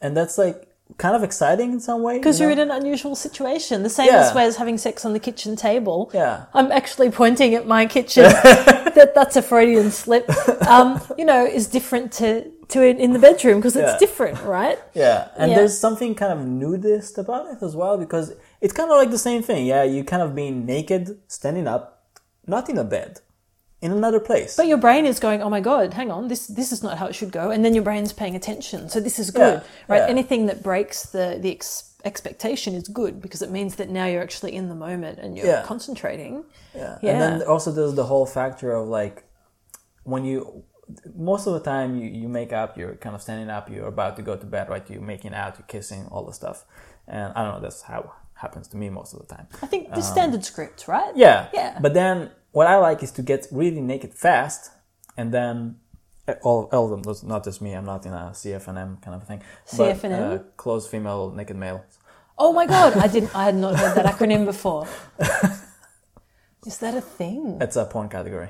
and that's like kind of exciting in some way. because you are know? in an unusual situation the same Yeah. as as having sex on the kitchen table Yeah. i'm actually pointing at my kitchen that that's a freudian slip um, you know is different to to it in the bedroom because it's Yeah. different right Yeah, and Yeah. there's something kind of nudist about it as well because it's kind of like the same thing. Yeah, you kind of being naked, standing up, not in a bed, in another place. But your brain is going, oh my god, hang on, this this is not how it should go, and then your brain's paying attention. So this is good, Yeah, right? yeah. Anything that breaks the the ex- expectation is good because it means that now you're actually in the moment and you're Yeah. concentrating. yeah. And then also there's the whole factor of like when you most of the time you, you make up, you're kind of standing up, you're about to go to bed, right? You're making out, you're kissing, all the stuff, and I don't know. That's how happens to me most of the time. I think the standard script, right? Um, Yeah. Yeah. But then what I like is to get really naked fast and then uh, all, all of them, not just me, I'm not in a CFNM kind of thing. CFNM? But, uh, clothed female naked male. Oh my god, I didn't. I had not heard that acronym before. Is that a thing? It's a porn category.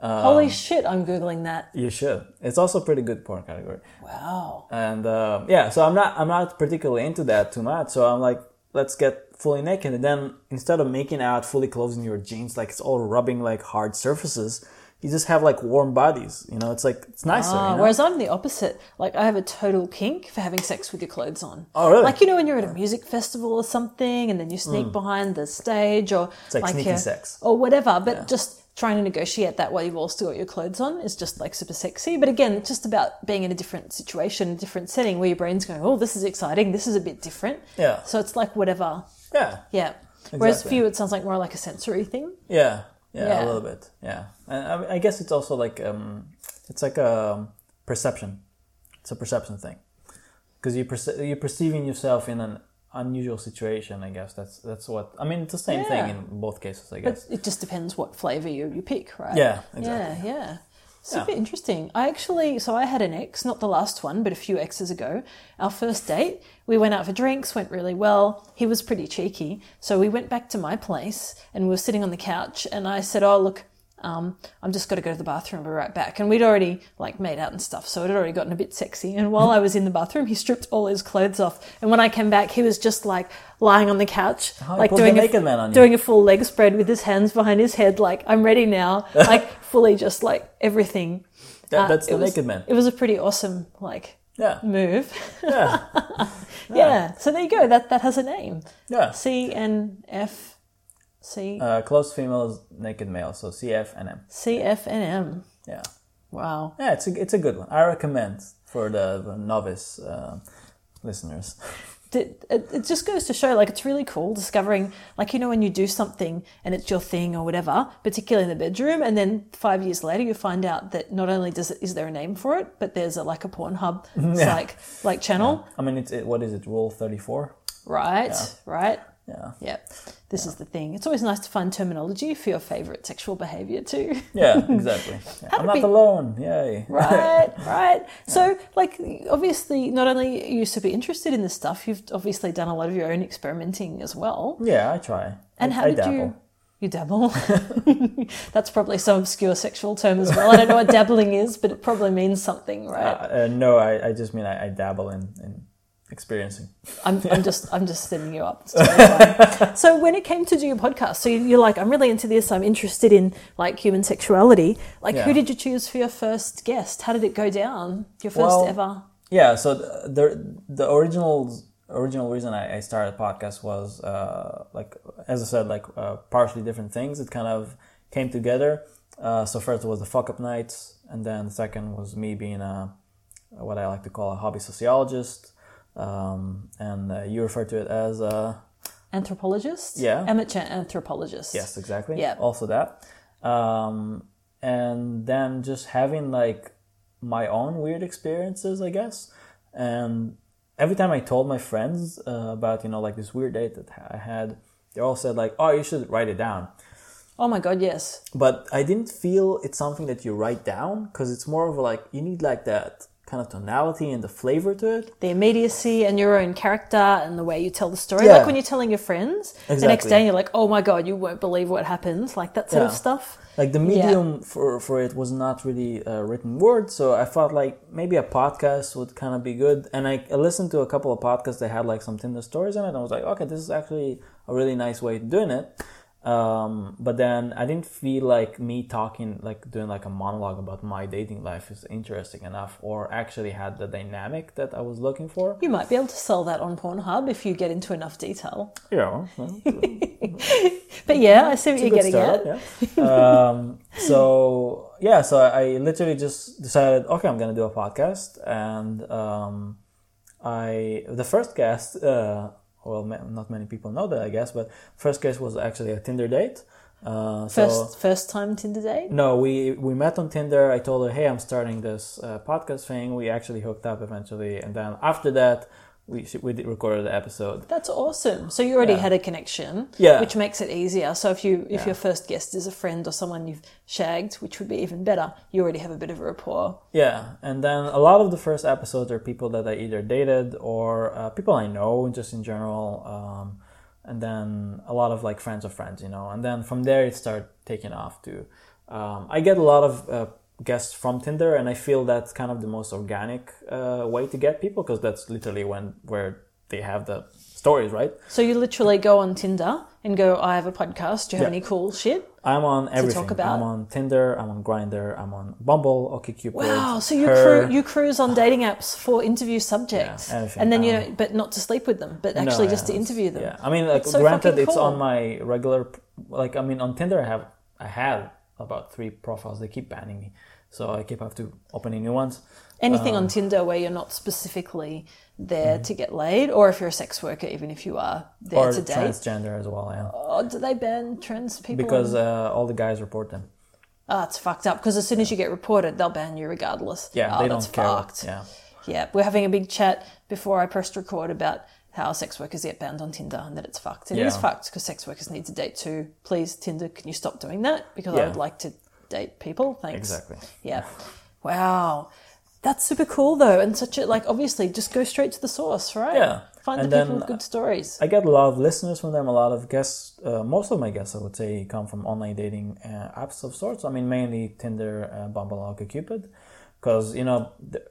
Um, Holy shit! I'm googling that. You should. It's also a pretty good porn category. Wow. And uh, yeah, so I'm not I'm not particularly into that too much. So I'm like, let's get fully naked, and then instead of making out fully closing your jeans, like it's all rubbing like hard surfaces, you just have like warm bodies. You know, it's like it's nicer. Ah, you know? Whereas I'm the opposite. Like I have a total kink for having sex with your clothes on. Oh, really? Like you know when you're at a music festival or something, and then you sneak behind the stage, or Mm. like sneaky uh, sex. or whatever. But just trying to negotiate that while you've all still got your clothes on is just like super sexy. But again, it's just about being in a different situation, a different setting where your brain's going, "Oh, this is exciting. This is a bit different." Yeah. So it's like whatever. Yeah. Yeah. Whereas for you, it sounds like more like a sensory thing. Yeah, yeah, Yeah. a little bit. Yeah, and I, I guess it's also like um, it's like a perception. It's a perception thing. because you perce- you're perceiving yourself in an unusual situation. I guess that's that's what I mean. It's the same Yeah. thing in both cases. I guess. But it just depends what flavor you, you pick, right? Yeah, exactly. Yeah, yeah. Super interesting. I actually, so I had an ex, not the last one, but a few exes ago. Our first date, we went out for drinks, went really well. He was pretty cheeky. So we went back to my place and we were sitting on the couch and I said, Oh, look, um, I'm just got to go to the bathroom. I'll be right back. And we'd already like made out and stuff. So it had already gotten a bit sexy. And while I was in the bathroom, he stripped all his clothes off. And when I came back, he was just like lying on the couch, Oh, like doing a, naked man on doing a full leg spread with his hands behind his head. Like, I'm ready now. Like fully just like everything. That- Uh, that's the was- naked man. It was a pretty awesome like Yeah, move. yeah, yeah. So there you go. That that has a name. yeah. C N F C Uh, clothed female is naked male, so CF and M. C F N M. Yeah, Wow. yeah. It's a it's a good one. I recommend for the, the novice uh, listeners. It, it it just goes to show like it's really cool discovering like you know when you do something and it's your thing or whatever particularly in the bedroom and then five years later you find out that not only does it is there a name for it but there's a like a Pornhub Yeah. like like channel I mean, it's it, what is it? Rule thirty four. right right Yeah, Yep. This is the thing. It's always nice to find terminology for your favorite sexual behavior too. yeah, exactly. Yeah. I'm not be- alone. Yay. right, right. So, like, obviously, not only are you super interested in this stuff, you've obviously done a lot of your own experimenting as well. Yeah, I try. And I, how I did dabble. you? You dabble. That's probably some obscure sexual term as well. I don't know what dabbling is, but it probably means something, right? Uh, uh, no, I, I just mean I, I dabble in, in experiencing. I'm, I'm just I'm just setting you up. It's totally fine. so when it came to do your podcast, so you- you're like, I'm really into this. I'm interested in like human sexuality. Like, who did you choose for your first guest? How did it go down? Your first Well, ever? Yeah, so the the, the original original reason I, I started podcast was uh, like as I said, like uh, partially different things. It kind of came together. Uh, so first was the fuck up nights, and then the second was me being a what I like to call a hobby sociologist, um, and uh, you refer to it as a Anthropologist? Yeah. Amateur anthropologist. Yes, exactly. Yeah. Also that. Um, and then just having like my own weird experiences, I guess. And every time I told my friends uh, about, you know, like this weird date that I had, they all said like, oh, you should write it down. Oh my god, yes. But I didn't feel it's something that you write down because it's more of like, you need like that kind of tonality and the flavor to it. The immediacy and your own character and the way you tell the story. Yeah. Like when you're telling your friends, the next day you're like, oh my god, you won't believe what happens. Like that sort of stuff. like the medium for, for it was not really a written word so i thought like maybe a podcast would kind of be good and I, I listened to a couple of podcasts that had like some tinder stories in it and i was like okay this is actually a really nice way of doing it um, but then i didn't feel like me talking like doing like a monologue about my dating life is interesting enough or actually had the dynamic that i was looking for You might be able to sell that on Pornhub if you get into enough detail. yeah well, But yeah, I see what you're getting start, at. yeah. um, so yeah, so I literally just decided, okay, I'm gonna do a podcast, and um, I the first guest, uh, well, ma- not many people know that, I guess, but first case was actually a Tinder date. Uh, so First, first time Tinder date. no, we we met on Tinder. I told her, hey, I'm starting this uh, podcast thing. We actually hooked up eventually, and then after that, we we recorded the episode. That's awesome. So you already Yeah. had a connection, Yeah. which makes it easier. So if you if Yeah. your first guest is a friend or someone you've shagged, which would be even better, you already have a bit of a rapport. Yeah, and then a lot of the first episodes are people that I either dated or uh, people I know just in general, um, and then a lot of like friends of friends, you know. And then from there it started taking off too. Um, I get a lot of uh, guests from Tinder, and I feel that's kind of the most organic uh, way to get people because that's literally when where they have the stories, right? So you literally go on Tinder and go, I have a podcast. Do you have Yeah. any cool shit? I'm on everything. Talk about? I'm on Tinder. I'm on Grindr. I'm on Bumble, OkCupid. Wow. So you cru- you cruise on dating apps for interview subjects, Yeah, and then you Um, know, but not to sleep with them, but actually No, just to interview them. Yeah, I mean, like so granted, it's cool. on my regular. Like, I mean, on Tinder, I have I have about three profiles. They keep banning me, so I keep have to opening new ones. Anything Um, on Tinder where you're not specifically there Mm-hmm. to get laid, or if you're a sex worker, even if you are there or to date. transgender as well. Yeah, Oh, do they ban trans people? because uh, all the guys report them. oh, it's fucked up. Because as soon as you get reported, they'll ban you regardless. Yeah, oh, they that's don't care. fucked. Yeah, Yeah, we're having a big chat before I pressed record about how sex workers get banned on Tinder and that it's fucked. It is Yeah. fucked because sex workers need to date too. Please, Tinder, can you stop doing that? Because I would like to date people. Thanks. Exactly. Yeah. Wow. That's super cool though, and such a like. Obviously, just go straight to the source, right? Yeah. Find And the people with good stories. I get a lot of listeners from them, a lot of guests. Uh, most of my guests, I would say, come from online dating uh, apps of sorts. I mean, mainly Tinder, uh, Bumble, OkCupid, because you know, th-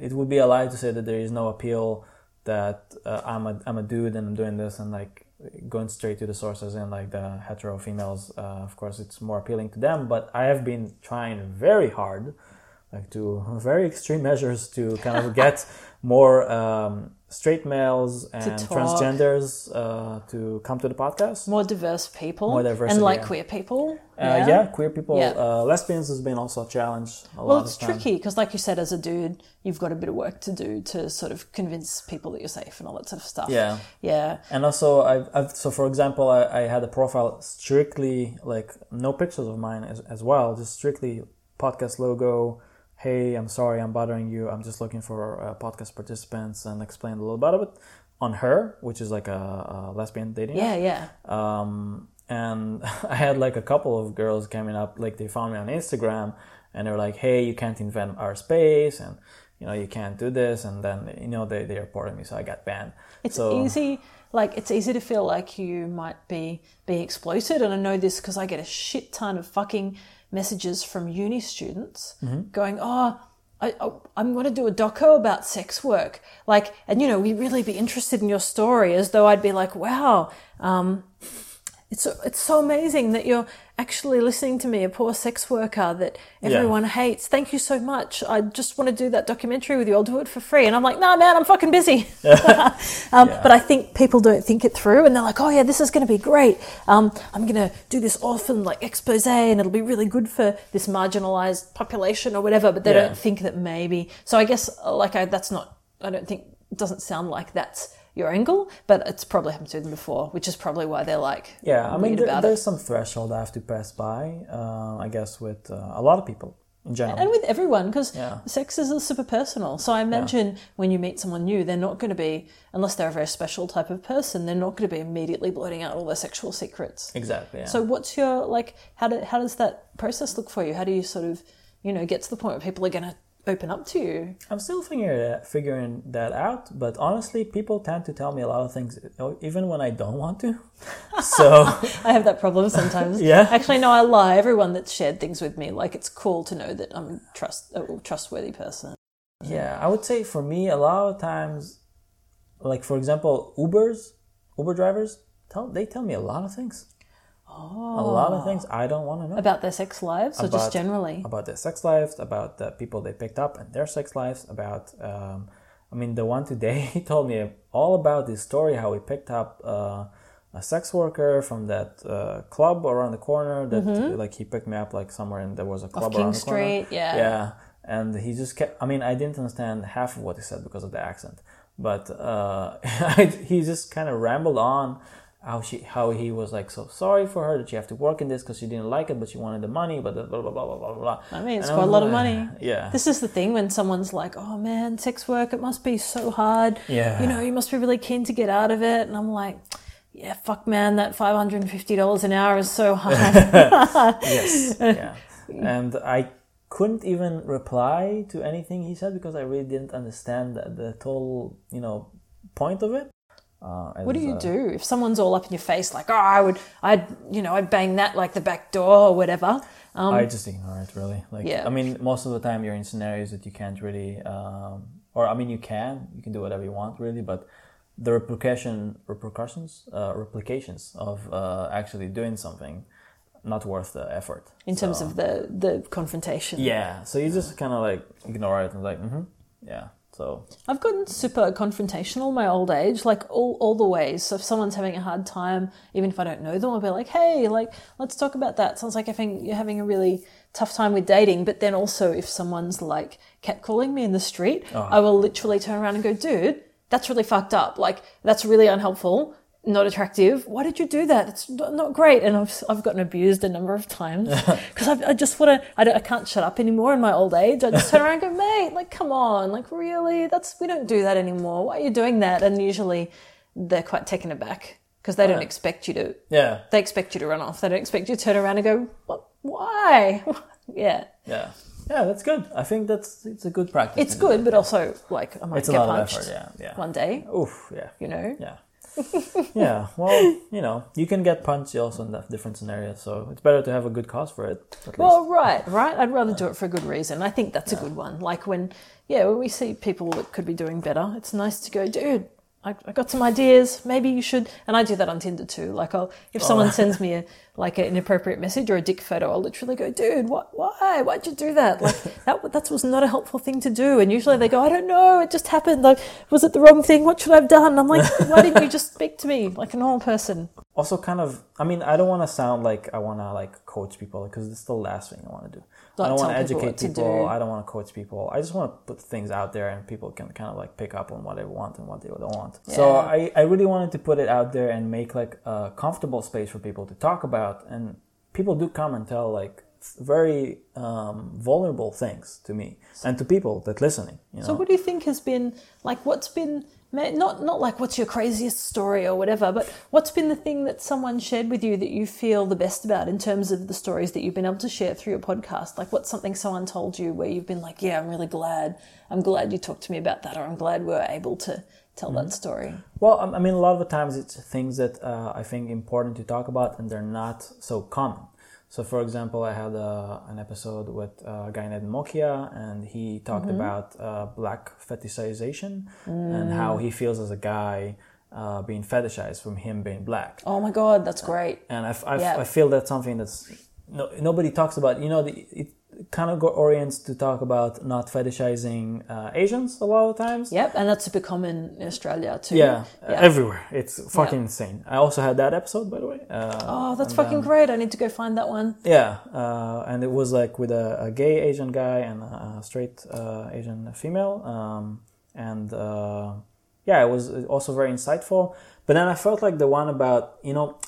it would be a lie to say that there is no appeal. That uh, I'm a I'm a dude and I'm doing this and like going straight to the sources and like the hetero females. Uh, of course, it's more appealing to them. But I have been trying very hard, like to very extreme measures to kind of get more um, straight males and transgenders uh, to come to the podcast. More diverse people, More diversity, and like yeah. queer people. Uh, yeah. queer people, Yeah. uh, lesbians has been also a challenge. A Well, it's tricky because, like you said, as a dude, you've got a bit of work to do to sort of convince people that you're safe and all that sort of stuff. Yeah. Yeah. And also, I've, I've so for example, I, I had a profile strictly like no pictures of mine as, as well, just strictly podcast logo. Hey, I'm sorry, I'm bothering you. I'm just looking for uh, podcast participants and explained a little bit of it on her, which is like a, a lesbian dating. app. Yeah. Yeah. Um, and I had like a couple of girls coming up, like they found me on Instagram and they were like, hey, you can't invent our space and, you know, you can't do this. And then, you know, they, they reported me, so I got banned. It's so, easy, like it's easy to feel like you might be being exploited, and I know this because I get a shit ton of fucking messages from uni students Mm-hmm. going, "Oh, I, I, I'm going to do a doco about sex work," like, and you know, we'd really be interested in your story, as though I'd be like, "Wow." Um, it's it's so amazing that you're actually listening to me, a poor sex worker that everyone hates. Thank you so much. I just want to do that documentary with you. I'll do it for free. And I'm like, nah, man, I'm fucking busy. um, But I think people don't think it through, and they're like, oh yeah, this is going to be great. Um, I'm going to do this orphan like expose, and it'll be really good for this marginalized population or whatever. But they Yeah. don't think that maybe. So I guess uh, like I, that's not. I don't think it doesn't sound like that's your angle, but it's probably happened to them before, which is probably why they're like Yeah, I mean, there, there's it. some threshold I have to pass by, uh, I guess, with uh, a lot of people in general. And with everyone, because Yeah. sex is super personal. So I imagine when you meet someone new, they're not going to be, unless they're a very special type of person, they're not going to be immediately blurting out all their sexual secrets. exactly. Yeah. So what's your like? How do, how does that process look for you? How do you sort of, you know, get to the point where people are going to open up to you? I'm still figuring figuring that out, but honestly, people tend to tell me a lot of things, even when I don't want to. So I have that problem sometimes. Yeah? Actually, no, I lie. Everyone that's shared things with me, like it's cool to know that I'm a trust a trustworthy person. yeah, I would say for me, a lot of times, like for example, Ubers, Uber drivers, tell they tell me a lot of things. Oh. A lot of things I don't want to know. About their sex lives, or just generally? about their sex lives, about the people they picked up and their sex lives, about um, I mean the one today he told me all about this story how he picked up uh, a sex worker from that uh, club around the corner that like he picked me up like somewhere and there was a club Mm-hmm. King around the corner. Street, yeah. Yeah. And he just kept I mean I didn't understand half of what he said because of the accent. But uh, he just kind of rambled on how she how he was like so sorry for her that she have to work in this because she didn't like it but she wanted the money but blah blah blah blah blah blah. I mean, it's And quite a lot of money. Yeah. This is the thing when someone's like, "Oh man, sex work, it must be so hard." Yeah. You know, you must be really keen to get out of it, and I'm like, "Yeah, fuck, man, that five hundred and fifty dollars an hour is so hard." yes. Yeah. And I couldn't even reply to anything he said because I really didn't understand the, the total, you know, point of it. Uh, what do you uh, do if someone's all up in your face, like, "Oh, I would, I'd, you know, I'd bang that like the back door or whatever." Um, I just ignore it really. Like, Yeah. I mean, most of the time you're in scenarios that you can't really, um, or I mean, you can, you can do whatever you want really, but the repercussion, repercussions, uh, replications of uh, actually doing something, not worth the effort. in terms So- of the the confrontation. yeah, so you just kind of like ignore it and like, mm-hmm, yeah. So I've gotten super confrontational my old age, like all, all the ways. So if someone's having a hard time, even if I don't know them, I'll be like, hey, like, let's talk about that. Sounds like I think you're having a really tough time with dating. But then also if someone's like catcalling me in the street, oh. I will literally turn around and go, dude, that's really fucked up. Like, that's really unhelpful. Not attractive. Why did you do that? It's not great. And I've, I've gotten abused a number of times because I just want to, I, I can't shut up anymore in my old age. I just turn around and go, mate, like, come on, like, really? That's, we don't do that anymore. Why are you doing that? And usually they're quite taken aback because they don't expect you to, Yeah, they expect you to run off. They don't expect you to turn around and go, what, why? yeah. yeah, yeah. That's good. I think that's it's a good practice. It's good, but also, like, I might It's get punched effort. Yeah, yeah. one day, Oof. Yeah. you know? Yeah. Yeah. Well, you know, you can get punched also in that different scenarios, so it's better to have a good cause for it. At least. Well, right, right. I'd rather do it for a good reason. I think that's a good one. Like when, yeah, when we see people that could be doing better, it's nice to go, dude. I, I got some ideas. Maybe you should. And I do that on Tinder too. Like, I'll if oh. someone sends me a like an inappropriate message or a dick photo, I'll literally go, dude, what? Why? Why'd you do that? Like that. That was not a helpful thing to do. And usually they go, I don't know. It just happened. Like, was it the wrong thing? What should I have done? I'm like, why didn't you just speak to me like a normal person? also, kind of. I mean, I don't want to sound like I want to like coach people because it's the last thing I want to do. I don't want to people educate people. do. I don't want to coach people. I just want to put things out there and people can kind of like pick up on what they want and what they don't want. So I, I really wanted to put it out there and make like a comfortable space for people to talk about. And people do come and tell like very um, vulnerable things to me and to people that listening. You know? So, what do you think has been like? What's been not not like what's your craziest story or whatever, but what's been the thing that someone shared with you that you feel the best about in terms of the stories that you've been able to share through your podcast? Like, what's something someone told you where you've been like, "Yeah, I'm really glad. I'm glad you talked to me about that," or "I'm glad we were able to tell that story." Well, I I mean, a lot of the times it's things that uh, I think important to talk about, and they're not so common. So, for example, I had uh, an episode with uh, a guy named Mokia, and he talked about uh, black fetishization and how he feels as a guy uh, being fetishized from him being black. Oh my god, that's great. And I, f- I Yeah. I feel that's something that's no, nobody talks about. You know, the, it kind of go- orients to talk about not fetishizing uh, Asians a lot of times. Yep, and that's super common in Australia too. Yeah, uh, Yeah. everywhere. It's fucking insane. I also had that episode, by the way. Uh, Oh, that's fucking um, great. I need to go find that one. Yeah, uh, and it was like with a, a gay Asian guy and a, a straight uh, Asian female, um, and uh, yeah, it was also very insightful. But then I felt like the one about you know,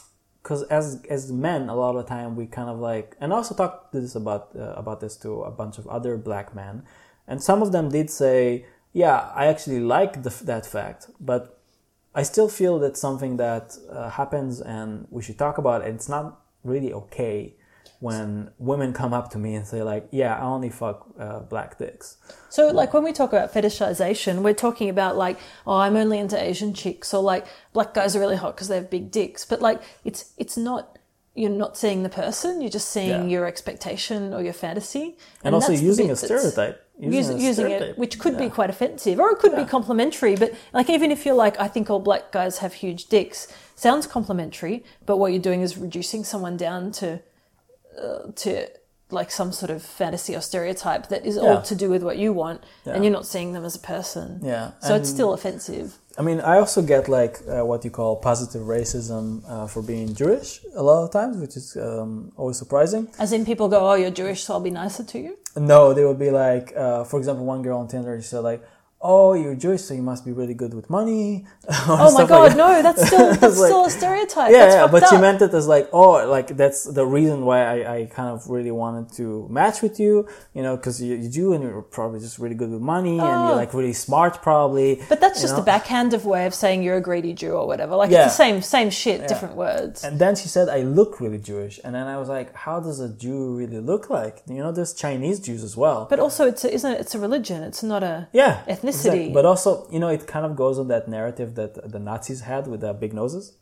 because as as men, a lot of the time we kind of like, and I also talked this about uh, about this to a bunch of other black men, and some of them did say, yeah, I actually like the, that fact, but I still feel that's something that uh, happens and we should talk about it. It's not really okay when women come up to me and say like, "Yeah, I only fuck uh, black dicks." So, like, when we talk about fetishization, we're talking about, like, oh, I'm only into Asian chicks, or like, black guys are really hot because they have big dicks. But, like, it's it's not, you're not seeing the person, you're just seeing Yeah. your expectation or your fantasy. And, also using a stereotype, using, Using, stereotype. it, which could be quite offensive, or it could Yeah. be complimentary. But like, even if you're like, I think all black guys have huge dicks, sounds complimentary, but what you're doing is reducing someone down to uh, to like some sort of fantasy or stereotype that is Yeah. all to do with what you want, Yeah. and you're not seeing them as a person. Yeah, So it's still offensive. I mean, I also get like uh, what you call positive racism uh, for being Jewish a lot of times, which is um, always surprising. As in, people go, "Oh, you're Jewish, so I'll be nicer to you." No, they would be like, uh, for example, one girl on Tinder, she said like, "Oh, you're Jewish, so you must be really good with money." Oh my god, no, that's still that's like- still a stereotype. Yeah, yeah, but she meant it as like, oh, like that's the reason why I, I kind of really wanted to match with you, you know, because you, you're Jew and you're probably just really good with money and Oh. you're like really smart, probably. But that's just know? a backhanded way of saying you're a greedy Jew or whatever. Like Yeah. it's the same same shit, different words. And then she said, I look really Jewish. And then I was like, how does a Jew really look like? You know, there's Chinese Jews as well. But also, it's a, isn't it? It's a religion. It's not a yeah. Ethnicity. exactly. But also, you know, it kind of goes on that narrative that the Nazis had with the big noses.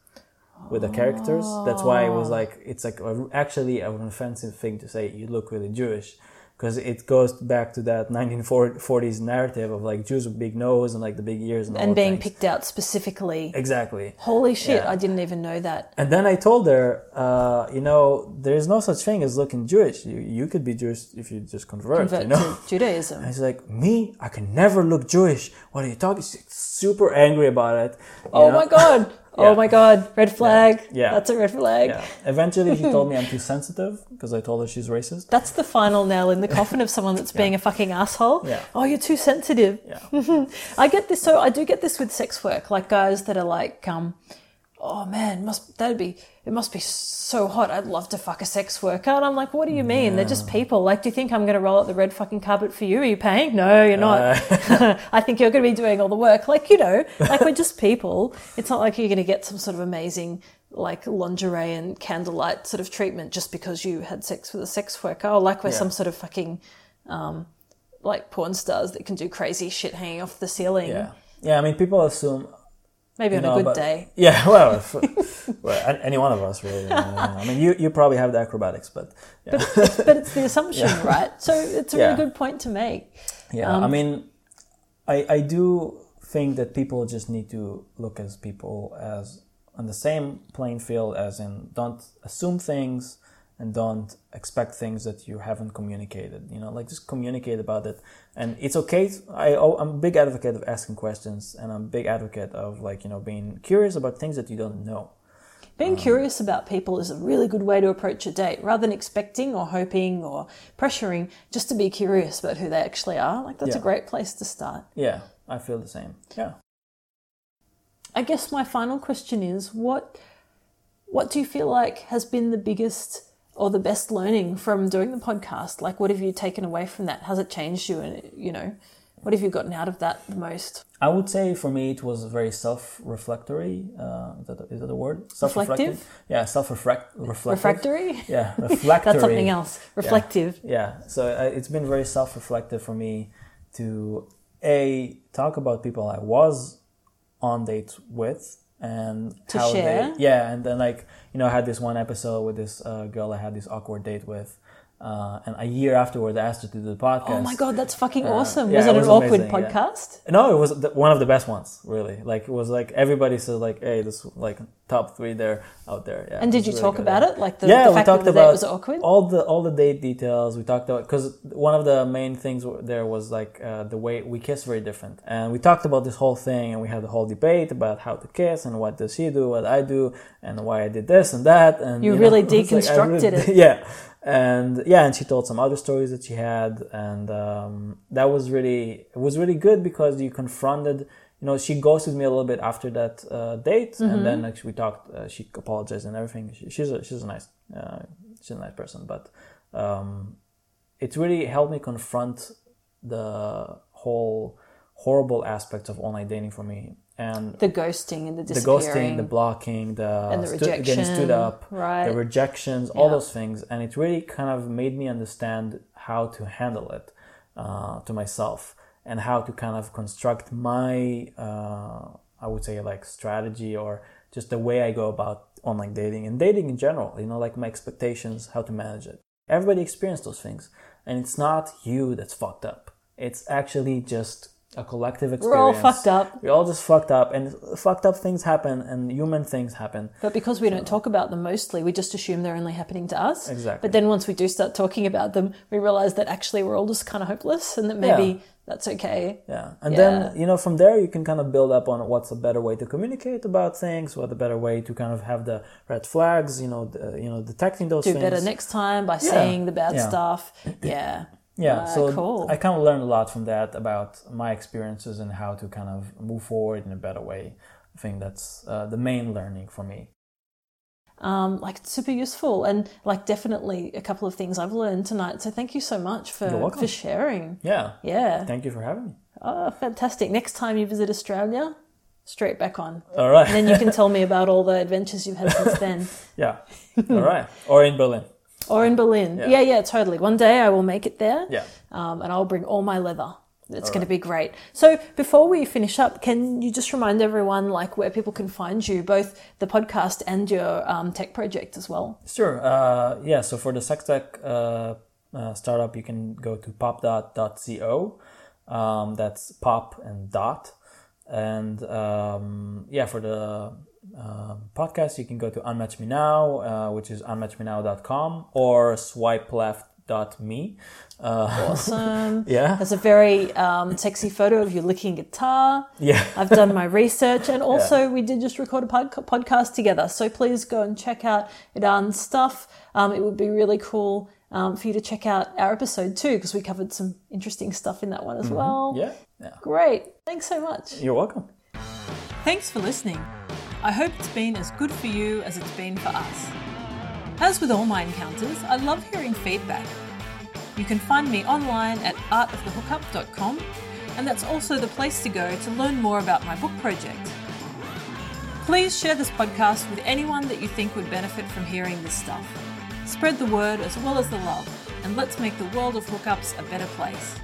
With the characters, that's why it was oh. like it's like a, actually an offensive thing to say you look really Jewish, because it goes back to that 1940s narrative of like Jews with big nose and like the big ears and and being things. picked out specifically. exactly. Holy shit! Yeah. I didn't even know that. And then I told her, uh, you know, there's no such thing as looking Jewish. You, you could be Jewish if you just convert, Convert you know? to Judaism. And she's like, me? I can never look Jewish. What are you talking? She's super angry about it. Oh know? my god! Oh my god! Red flag. Yeah. That's a red flag. Yeah. Eventually, she told me I'm too sensitive because I told her she's racist. That's the final nail in the coffin of someone that's being a fucking asshole. Yeah. Oh, you're too sensitive. Yeah. I get this. So I do get this with sex work, like guys that are like, um, oh man, must that'd be it must be so hot. I'd love to fuck a sex worker. And I'm like, what do you mean? They're just people. Like, do you think I'm going to roll out the red fucking carpet for you? Are you paying? No, you're not. I think you're going to be doing all the work. Like, you know, like we're just people. It's not like you're going to get some sort of amazing like lingerie and candlelight sort of treatment just because you had sex with a sex worker, or like we're Yeah. some sort of fucking um, like porn stars that can do crazy shit hanging off the ceiling. Yeah, yeah. I mean, people assume Maybe on know, a good but- day. Yeah, well, well, any one of us really. I mean, you you probably have the acrobatics, but yeah, But it's the assumption, right? So it's a Yeah. really good point to make. yeah. Um, I mean, I I do think that people just need to look as people as on the same playing field, as in don't assume things and don't expect things that you haven't communicated. You know, like just communicate about it, and it's okay. I oh, I'm a big advocate of asking questions, and I'm a big advocate of like you know being curious about things that you don't know. Being um, curious about people is a really good way to approach a date rather than expecting or hoping or pressuring, just to be curious about who they actually are. Like, that's a great place to start. Yeah, I feel the same. Yeah. I guess my final question is what what do you feel like has been the biggest or the best learning from doing the podcast? Like what have you taken away from that? Has it changed you and you know, what have you gotten out of that the most? I would say for me it was very self-reflectory. Uh, is, that, is that a word? Self-reflective? Yeah, self-reflect. Reflective. Refractory? Yeah, reflectory. That's something else. Reflective. Yeah, so uh, it's been very self-reflective for me to a talk about people I was on dates with and To how share? they yeah, and then like you know I had this one episode with this uh, girl I had this awkward date with. Uh, and a year afterward, I asked her to do the podcast. Oh my god, that's fucking Uh, awesome. yeah, was it it, was an awkward amazing, yeah. podcast? No, it was the, one of the best ones, really. Like it was like everybody said, like, "Hey, this like top three there out there." Yeah. And did you really talk about it? Like the, yeah, the we fact talked that the date about was awkward? all the all the date details. We talked about because one of the main things there was like uh, the way we kiss very different, and we talked about this whole thing, and we had the whole debate about how to kiss and what does she do, what I do, and why I did this and that, and You know, really it's like, I deconstructed it. Yeah, and yeah, and she told some other stories that she had, and um, that was really it was really good because you confronted. You know, she ghosted me a little bit after that uh, date, Mm-hmm. and then like, we talked. Uh, she apologized and everything. She, she's a she's a nice uh, she's a nice person, but um, it really helped me confront the whole horrible aspects of online dating for me, and the ghosting and the the ghosting, the blocking, the, And the stu- getting stood up, right. the rejections, all Yeah. those things, and it really kind of made me understand how to handle it uh, to myself and how to kind of construct my, uh, I would say, like strategy or just the way I go about online dating and dating in general. You know, like my expectations, how to manage it. Everybody experienced those things, and it's not you that's fucked up. It's actually just a collective experience. We're all fucked up. We're all just fucked up, and fucked up things happen, and human things happen. But because we don't talk about them mostly, we just assume they're only happening to us. Exactly. But then once we do start talking about them, we realize that actually we're all just kind of hopeless and that maybe Yeah. that's okay. Yeah, and Yeah. then you know from there you can kind of build up on what's a better way to communicate about things, what a better way to kind of have the red flags, you know, the, you know, detecting those Do things. better next time by saying the bad Yeah. stuff. Yeah. Yeah, Uh, so cool. I kind of learned a lot from that about my experiences and how to kind of move forward in a better way. I think that's uh, the main learning for me. um, like super useful and like definitely a couple of things I've learned tonight. So thank you so much for for sharing. Yeah, Yeah. thank you for having me. Oh, fantastic. Next time you visit Australia, straight back on. All right. And then you can tell me about all the adventures you've had since then. yeah. All right. Or in Berlin. Or in Berlin. Yeah. Yeah, yeah, totally. One day I will make it there. Yeah. Um, and I'll bring all my leather. It's going to be great. So before we finish up, can you just remind everyone like where people can find you, both the podcast and your um, tech project as well? Sure. Uh, yeah. So for the sex tech uh, uh, startup, you can go to popdot.co. Um, that's pop and dot. And um, yeah, for the uh, podcast, you can go to Unmatch Me Now, uh, which is unmatchmenow.com or swipeleft.me. Uh, Awesome. yeah. There's a very um, sexy photo of you licking guitar. Yeah. I've done my research, and also we did just record a pod- podcast together. So please go and check out Idan's stuff. Um, it would be really cool um, for you to check out our episode too, because we covered some interesting stuff in that one as well. Yeah. Yeah. Great. Thanks so much. You're welcome. Thanks for listening. I hope it's been as good for you as it's been for us. As with all my encounters, I love hearing feedback. You can find me online at artofthehookup.com, and that's also the place to go to learn more about my book project. Please share this podcast with anyone that you think would benefit from hearing this stuff. Spread the word as well as the love, and let's make the world of hookups a better place.